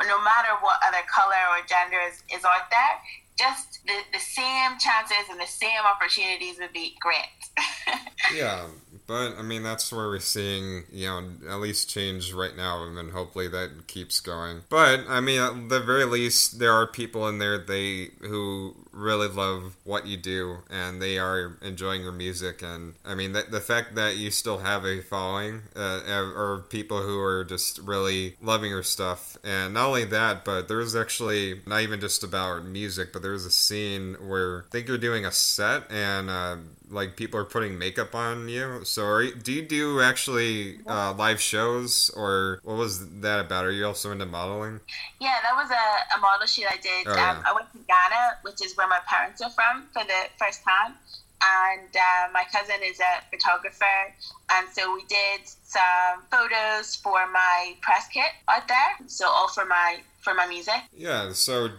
no matter what other color or gender is, is out there. Just the, the same chances and the same opportunities would be great. yeah, but I mean that's where we're seeing you know at least change right now, and then hopefully that keeps going. But I mean, at the very least, there are people in there they who really love what you do and they are enjoying your music and i mean the, the fact that you still have a following uh, or people who are just really loving your stuff and not only that but there's actually not even just about music but there's a scene where i think you're doing a set and uh, like people are putting makeup on you. So, are do you do actually uh, live shows, or what was that about? Are you also into modeling? Yeah, that was a, a model shoot I did. Oh, um, yeah. I went to Ghana, which is where my parents are from, for the first time. And uh, my cousin is a photographer, and so we did some photos for my press kit out there. So all for my for my music. Yeah. So,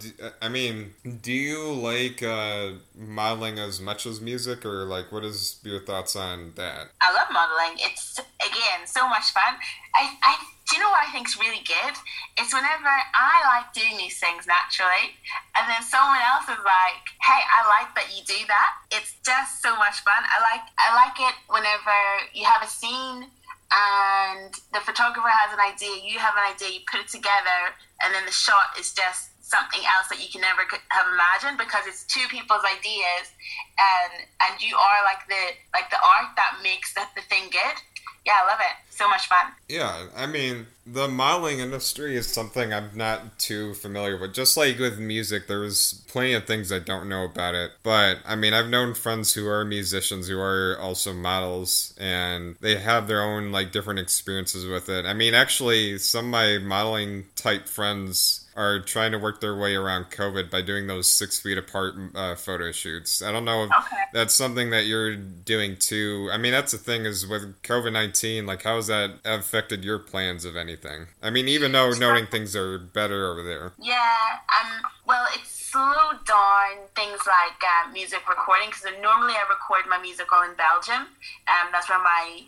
I mean, do you like uh, modeling as much as music, or like, what is your thoughts on that? I love modeling. It's again so much fun. I, I do you know what I think is really good? It's whenever I like doing these things naturally, and then someone else is like, "Hey, I like that you do that." It's just so much fun. I like I like it whenever you have a scene and the photographer has an idea, you have an idea, you put it together, and then the shot is just something else that you can never have imagined because it's two people's ideas and and you are like the like the art that makes that the thing good yeah i love it so much fun Yeah, I mean, the modeling industry is something I'm not too familiar with. Just like with music, there's plenty of things I don't know about it. But I mean, I've known friends who are musicians who are also models, and they have their own like different experiences with it. I mean, actually, some of my modeling type friends are trying to work their way around COVID by doing those six feet apart uh, photo shoots. I don't know if Okay. that's something that you're doing too. I mean, that's the thing is with COVID 19, like, how has that affected your plans of anything? I mean, even though noting things are better over there. yeah um well it's slowed down things like uh, music recording because normally i record my music all in belgium um that's where my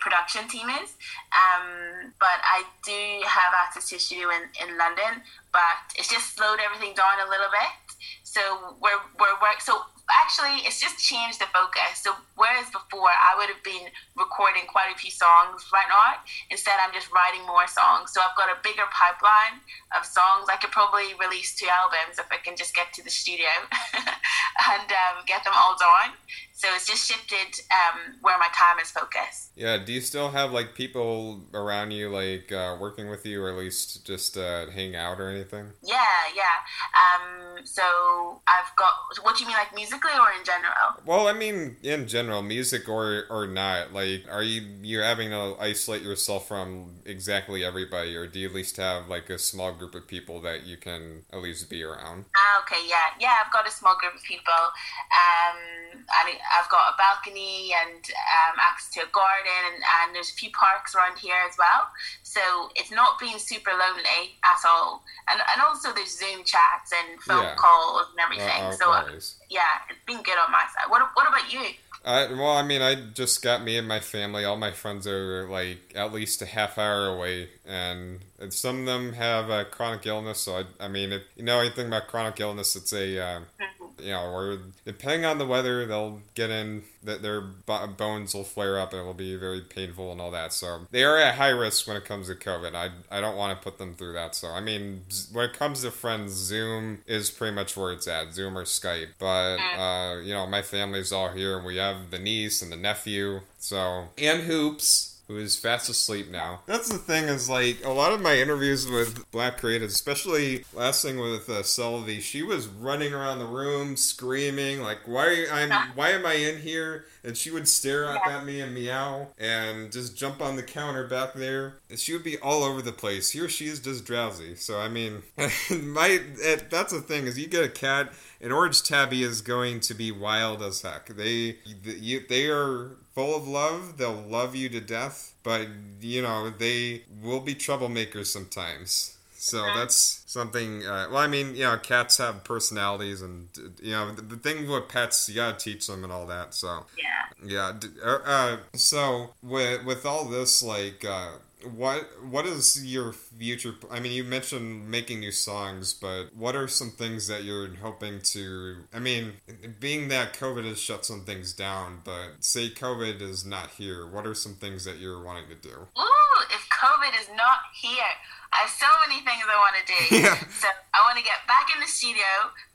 production team is. Um but i do have access to a studio in, in london but it's just slowed everything down a little bit. So we're we're work so actually it's just changed the focus. So whereas before i would have been recording quite a few songs right now instead i'm just writing more songs. So i've got a bigger pipeline of songs. I could probably release two albums if i can just get to the studio and um, get them all done so it's just shifted um, where my time is focused Yeah, do you still have like people around you, like uh, working with you, or at least just uh, hang out or anything? yeah yeah um, so i've got what do you mean like musically or in general Well, I mean, in general, music or or not, like, are you you having to isolate yourself from exactly everybody, or do you at least have like a small group of people that you can at least be around? Ah, okay, yeah, yeah. I've got a small group of people. Um, and I've got a balcony and um, access to a garden, and, and there's a few parks around here as well. So it's not been super lonely at all. And and also there's Zoom chats and phone Yeah. calls and everything. Uh, so uh, yeah, it's been good on my side. What what about you? I, well, I mean, I just got me and my family. All my friends are like at least a half hour away, and, and some of them have a chronic illness. So I, I mean, if you know anything about chronic illness, it's a uh, you know, or depending on the weather, they'll get in that their bones will flare up and it will be very painful and all that. So they are at high risk when it comes to COVID. I, I don't want to put them through that. So I mean, when it comes to friends, Zoom is pretty much where it's at, Zoom or Skype. But uh, you know, my family's all here, and we have the niece and the nephew. So and hoops who is fast asleep now. That's the thing is like a lot of my interviews with black creatives, especially last thing with uh, Selvey, she was running around the room screaming like, "Why are you? I'm why am I in here?" And she would stare up at me and meow and just jump on the counter back there. And she would be all over the place. Here she is just drowsy. So I mean, my it, that's the thing is you get a cat an Orange Tabby is going to be wild as heck. They you, they are full of love. They'll love you to death, but you know they will be troublemakers sometimes. So that's something. Uh, well, I mean, you know, cats have personalities, and you know, the, the, thing with pets, you gotta teach them and all that. So yeah, yeah. Uh, uh, so with with all this, like, uh, what what is your future i mean you mentioned making new songs but what are some things that you're hoping to i mean being that covid has shut some things down but say covid is not here what are some things that you're wanting to do? Ooh if covid is not here I have so many things I want to do. Yeah. So I want to get back in the studio,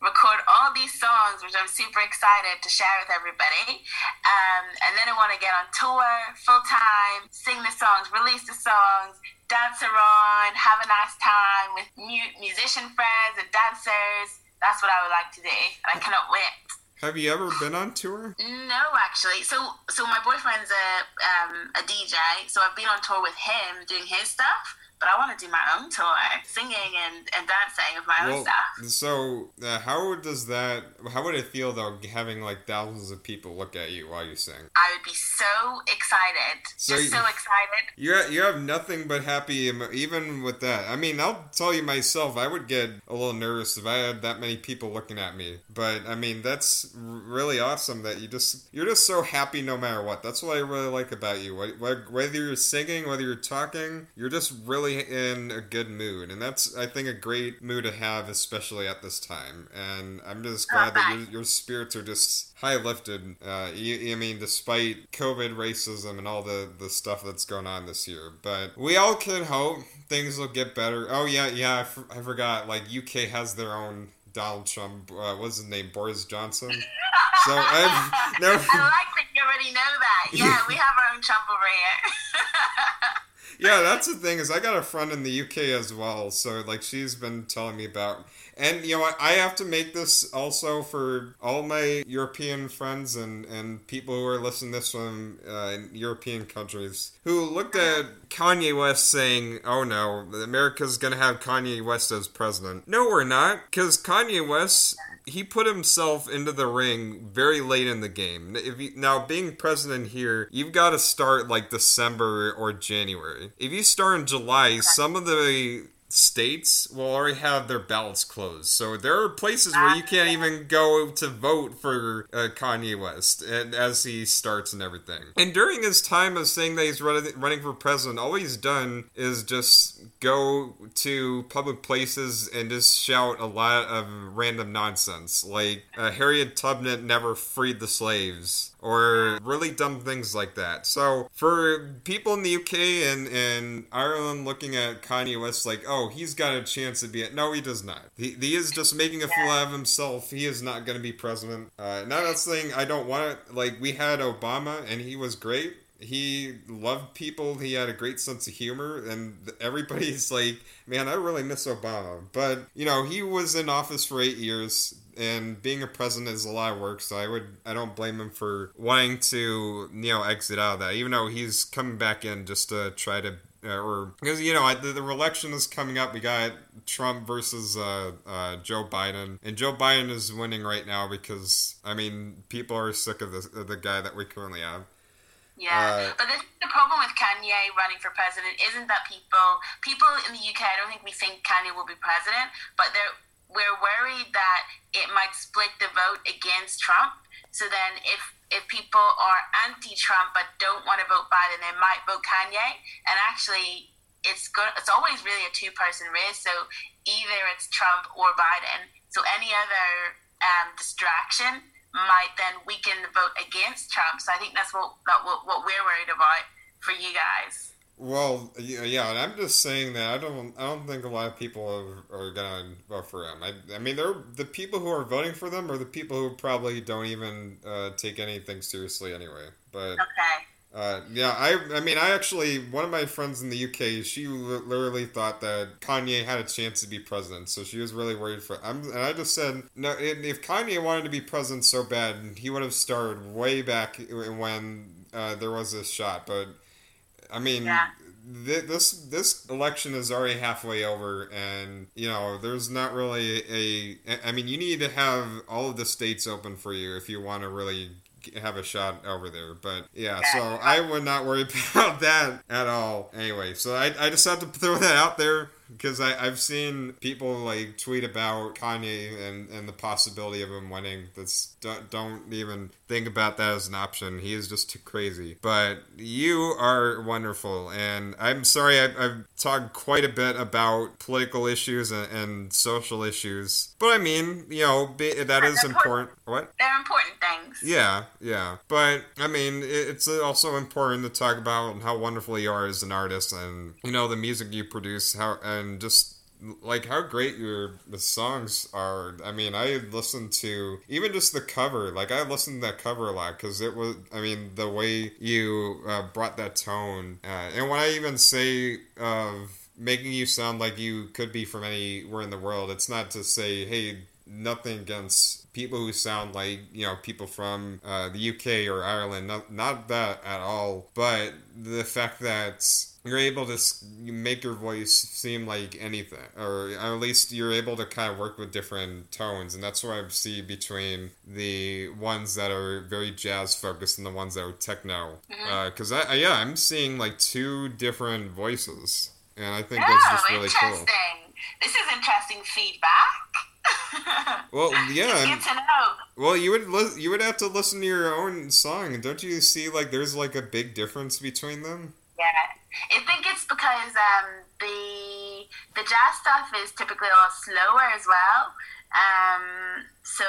record all these songs, which I'm super excited to share with everybody. Um, and then I want to get on tour full time, sing the songs, release the songs, dance around, have a nice time with mu- musician friends and dancers. That's what I would like to do, and I cannot wait. Have you ever been on tour? No, actually. So, so my boyfriend's a um, a DJ, so I've been on tour with him doing his stuff but I want to do my own tour, singing and, and dancing of my well, own stuff. So, uh, how does that? How would it feel though, having like thousands of people look at you while you sing? I would be so excited, so just you, so excited. You you have nothing but happy, even with that. I mean, I'll tell you myself, I would get a little nervous if I had that many people looking at me. But I mean, that's really awesome that you just you're just so happy no matter what. That's what I really like about you. Whether you're singing, whether you're talking, you're just really really in a good mood, and that's I think a great mood to have, especially at this time. And I'm just glad that your, your spirits are just high lifted. Uh, you, I mean, despite COVID, racism, and all the the stuff that's going on this year, but we all can hope things will get better. Oh yeah, yeah, I, f- I forgot. Like UK has their own Donald Trump. Uh, what's his name? Boris Johnson. So I've never. I like that you already know that. Yeah, we have our own Trump over here. yeah, that's the thing is I got a friend in the UK as well, so like she's been telling me about and you know what? I have to make this also for all my European friends and, and people who are listening to this from uh, European countries who looked at Kanye West saying, "Oh no, America's gonna have Kanye West as president." No, we're not, because Kanye West he put himself into the ring very late in the game. If you, now being president here, you've got to start like December or January. If you start in July, some of the states will already have their ballots closed. So there are places where you can't even go to vote for uh, Kanye West and as he starts and everything. And during his time of saying that he's running, running for president, all he's done is just go to public places and just shout a lot of random nonsense. Like uh, Harriet Tubman never freed the slaves or really dumb things like that. So for people in the UK and, and Ireland looking at Kanye West like, oh, he's got a chance to be it. No, he does not. He, he is just making a fool out of himself. He is not going to be president. Uh, not that saying I don't want it. Like we had Obama and he was great. He loved people. He had a great sense of humor, and everybody's like, "Man, I really miss Obama." But you know, he was in office for eight years and being a president is a lot of work. So I would I don't blame him for wanting to you know exit out of that, even though he's coming back in just to try to. Uh, or because you know the, the election is coming up, we got Trump versus uh, uh, Joe Biden, and Joe Biden is winning right now because I mean people are sick of, of the guy that we currently have. Yeah, uh, but the, the problem with Kanye running for president isn't that people people in the UK. I don't think we think Kanye will be president, but they're we're worried that it might split the vote against Trump. So then, if if people are anti-Trump but don't want to vote Biden, they might vote Kanye. And actually, it's good. It's always really a two-person race. So either it's Trump or Biden. So any other um, distraction might then weaken the vote against Trump. So I think that's what that, what, what we're worried about for you guys. Well, yeah, and I'm just saying that I don't, I don't think a lot of people are, are gonna vote for him. I, I mean, they're the people who are voting for them are the people who probably don't even uh, take anything seriously anyway. But okay. Uh, yeah, I, I mean, I actually, one of my friends in the UK, she literally thought that Kanye had a chance to be president, so she was really worried for. I'm, and I just said, no, if Kanye wanted to be president so bad, he would have started way back when uh, there was this shot. But I mean, yeah. th- this this election is already halfway over, and you know, there's not really a. I mean, you need to have all of the states open for you if you want to really have a shot over there. But yeah, so I would not worry about that at all. Anyway, so I, I just have to throw that out there because I, I've seen people like tweet about Kanye and, and the possibility of him winning. That's don't, don't even think about that as an option. He is just too crazy. But you are wonderful, and I'm sorry I, have talked quite a bit about political issues and, and, social issues. But I mean, you know, be, that is important. What? They're important things. Yeah, yeah. But I mean, it's also important to talk about how wonderful you are as an artist, and you know the music you produce. How uh, and just like how great your the songs are. I mean, I listened to even just the cover. Like I listened to that cover a lot because it was. I mean, the way you uh, brought that tone, uh, and when I even say of making you sound like you could be from anywhere in the world, it's not to say, hey, nothing against people who sound like you know people from uh, the UK or Ireland. Not not that at all, but the fact that you're able to make your voice seem like anything, or at least you're able to kind of work with different tones, and that's what I see between the ones that are very jazz focused and the ones that are techno. Because mm-hmm. uh, I, yeah, I'm seeing like two different voices, and I think oh, that's just really cool. This is interesting feedback. well, yeah. Good to know. Well, you would li- you would have to listen to your own song, don't you see? Like, there's like a big difference between them. Yeah, I think it's because um, the the jazz stuff is typically a lot slower as well. Um, so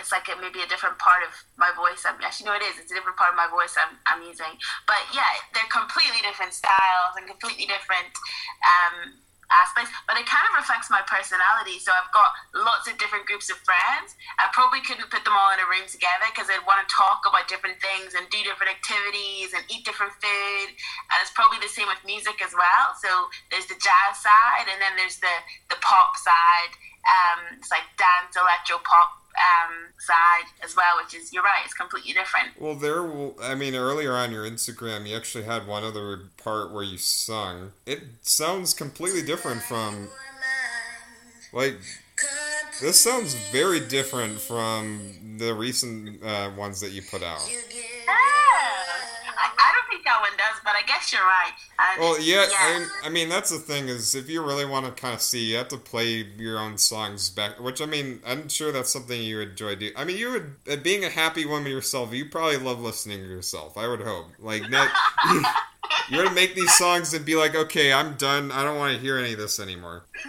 it's like a, maybe a different part of my voice. I'm, actually, no, it is. It's a different part of my voice I'm, I'm using. But yeah, they're completely different styles and completely different um, aspects, it kind of reflects my personality. So I've got lots of different groups of friends. I probably couldn't put them all in a room together because they'd want to talk about different things and do different activities and eat different food. And it's probably the same with music as well. So there's the jazz side and then there's the, the pop side. Um, it's like dance, electro pop um, side as well, which is you're right, it's completely different. Well, there, I mean, earlier on your Instagram, you actually had one other part where you sung. It sounds completely different from, like, this sounds very different from the recent uh, ones that you put out. I don't think that one does, but I guess you're right. Uh, well, yeah, yeah. I, I, mean that's the thing is if you really want to kind of see, you have to play your own songs back. Which I mean, I'm sure that's something you enjoy doing. I mean, you would uh, being a happy woman yourself. You probably love listening to yourself. I would hope. Like, not, you're gonna make these songs and be like, okay, I'm done. I don't want to hear any of this anymore.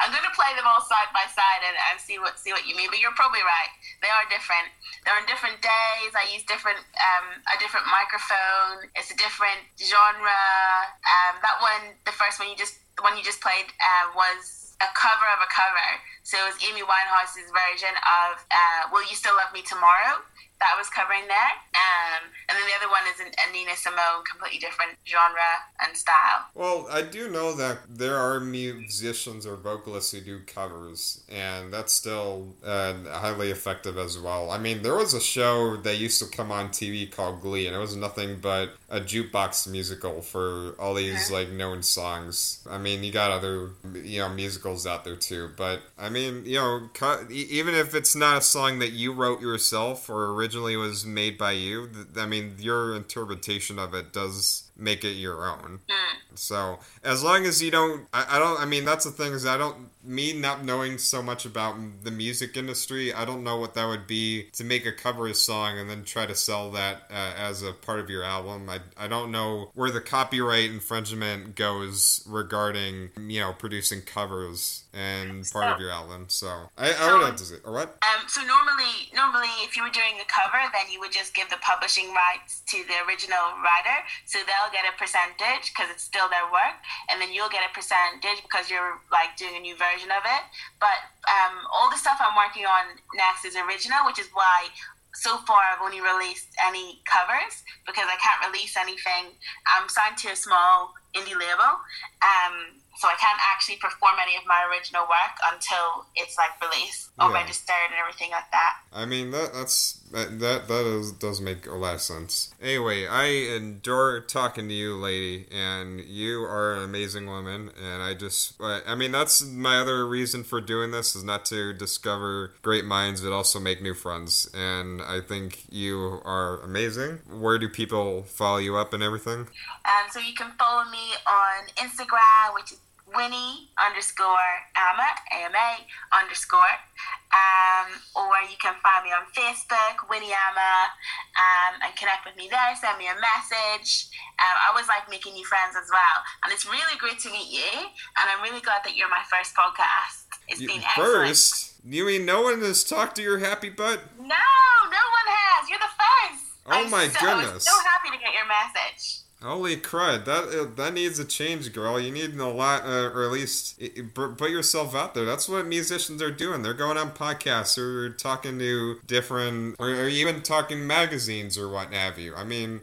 I'm gonna play them all side by side and, and see what see what you mean. But you're probably right. They are different. On different days. I use different um, a different microphone. It's a different genre. Um, that one, the first one you just the one you just played uh, was a cover of a cover. So it was Amy Winehouse's version of uh, "Will You Still Love Me Tomorrow." That was covering there. Um, and then the other one is an, a Nina Simone, completely different genre and style. Well, I do know that there are musicians or vocalists who do covers, and that's still uh, highly effective as well. I mean, there was a show that used to come on TV called Glee, and it was nothing but a jukebox musical for all these like known songs. I mean, you got other you know musicals out there too, but I mean, you know, even if it's not a song that you wrote yourself or originally originally was made by you, I mean, your interpretation of it does make it your own. Mm. So as long as you don't, I, I, don't. I mean, that's the thing is I don't me not knowing so much about the music industry, I don't know what that would be to make a cover song and then try to sell that uh, as a part of your album. I, I don't know where the copyright infringement goes regarding, you know, producing covers and part of your album. So I, I would have to say, or what? Um, so normally, normally, if you were doing a cover, then you would just give the publishing rights to the original writer, so they'll get a percentage because it's still their work, and then you'll get a percentage because you're like doing a new version of it. But um, all the stuff I'm working on next is original, which is why so far I've only released any covers because I can't release anything. I'm signed to a small indie label. Um, so I can't actually perform any of my original work until it's like released or Yeah. registered and everything like that. I mean that that's that that, that is, does make a lot of sense. Anyway, I adore talking to you, lady, and you are an amazing woman. And I just, I mean, that's my other reason for doing this is not to discover great minds, but also make new friends. And I think you are amazing. Where do people follow you up and everything? Um, so you can follow me on Instagram, which is Winnie underscore Ama, A-M-A underscore. Um, or you can find me on Facebook, Winnie Ama, um, and connect with me there. Send me a message. Um, I always like making new friends as well. And it's really great to meet you. And I'm really glad that you're my first podcast. It's You- been excellent. first, you mean no one has talked to your happy butt? No, no one has. You're the first. Oh I'm my so, I was so happy to get your message. Holy crud! That uh, that needs a change, girl. You need a lot, uh, or at least put yourself out there. That's what musicians are doing. They're going on podcasts or talking to different, or, or even talking magazines or what have you. I mean,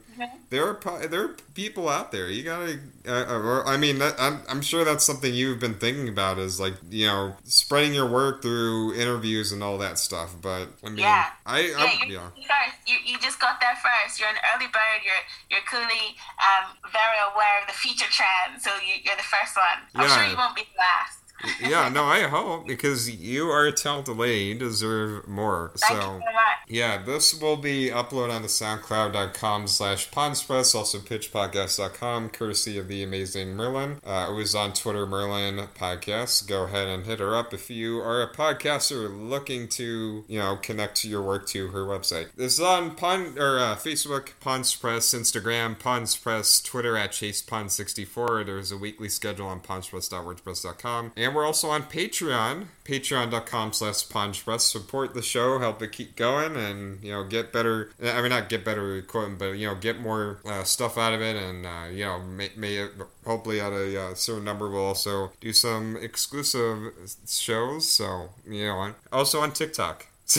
there are there are people out there. You gotta. Uh, uh, or, I mean, that, I'm I'm sure that's something you've been thinking about is like you know spreading your work through interviews and all that stuff. But I mean, Yeah. I, Yeah, I yeah. first. You, you just got there first. You're an early bird. You're you're clearly um, very aware of the future trend. So you, you're the first one. I'm Yeah. sure you won't be the last. Yeah, no, I hope because you are lady. You deserve more. Thank so. so. Yeah, this will be uploaded onto soundcloud.com slash Ponspress, also pitchpodcast.com, courtesy of the amazing Merlin. Uh, it was on Twitter, Merlin Podcast. Go ahead and hit her up if you are a podcaster looking to, you know, connect your work to her website. This is on Pon or uh, Facebook, Ponspress, Instagram, Ponspress, Twitter at ChasePon64. There's a weekly schedule on ponspress.wordpress.com. And we're also on Patreon, patreon.com slash Ponspress. Support the show, help it keep going, and, you know, get better, I mean, not get better equipment, but, you know, get more uh, stuff out of it, and, uh, you know, may, may hopefully at a uh, certain number we'll also do some exclusive shows, so, you know, also on TikTok.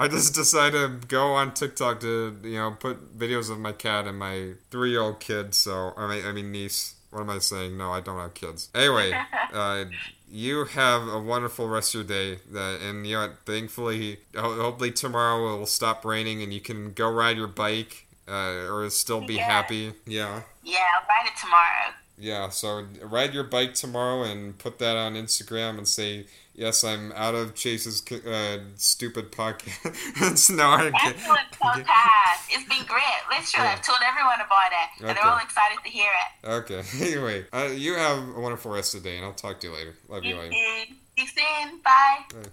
I just decided to go on TikTok to, you know, put videos of my cat and my three year old kid, so, I mean, niece. What am I saying? No, I don't have kids. Anyway, uh, you have a wonderful rest of your day. That and you know, thankfully, hopefully tomorrow it will stop raining and you can go ride your bike uh, or still be Yeah. happy. Yeah, Yeah, I'll write it tomorrow. yeah. So ride your bike tomorrow and put that on Instagram and say. Yes, I'm out of Chase's uh, stupid podcast. no, I'm. Excellent podcast. It's been great. Literally, Yeah. I've told everyone about it, and they're all excited to hear it. Okay. Anyway, uh, you have a wonderful rest of the day, and I'll talk to you later. Love you You later. See you soon. Bye. Bye.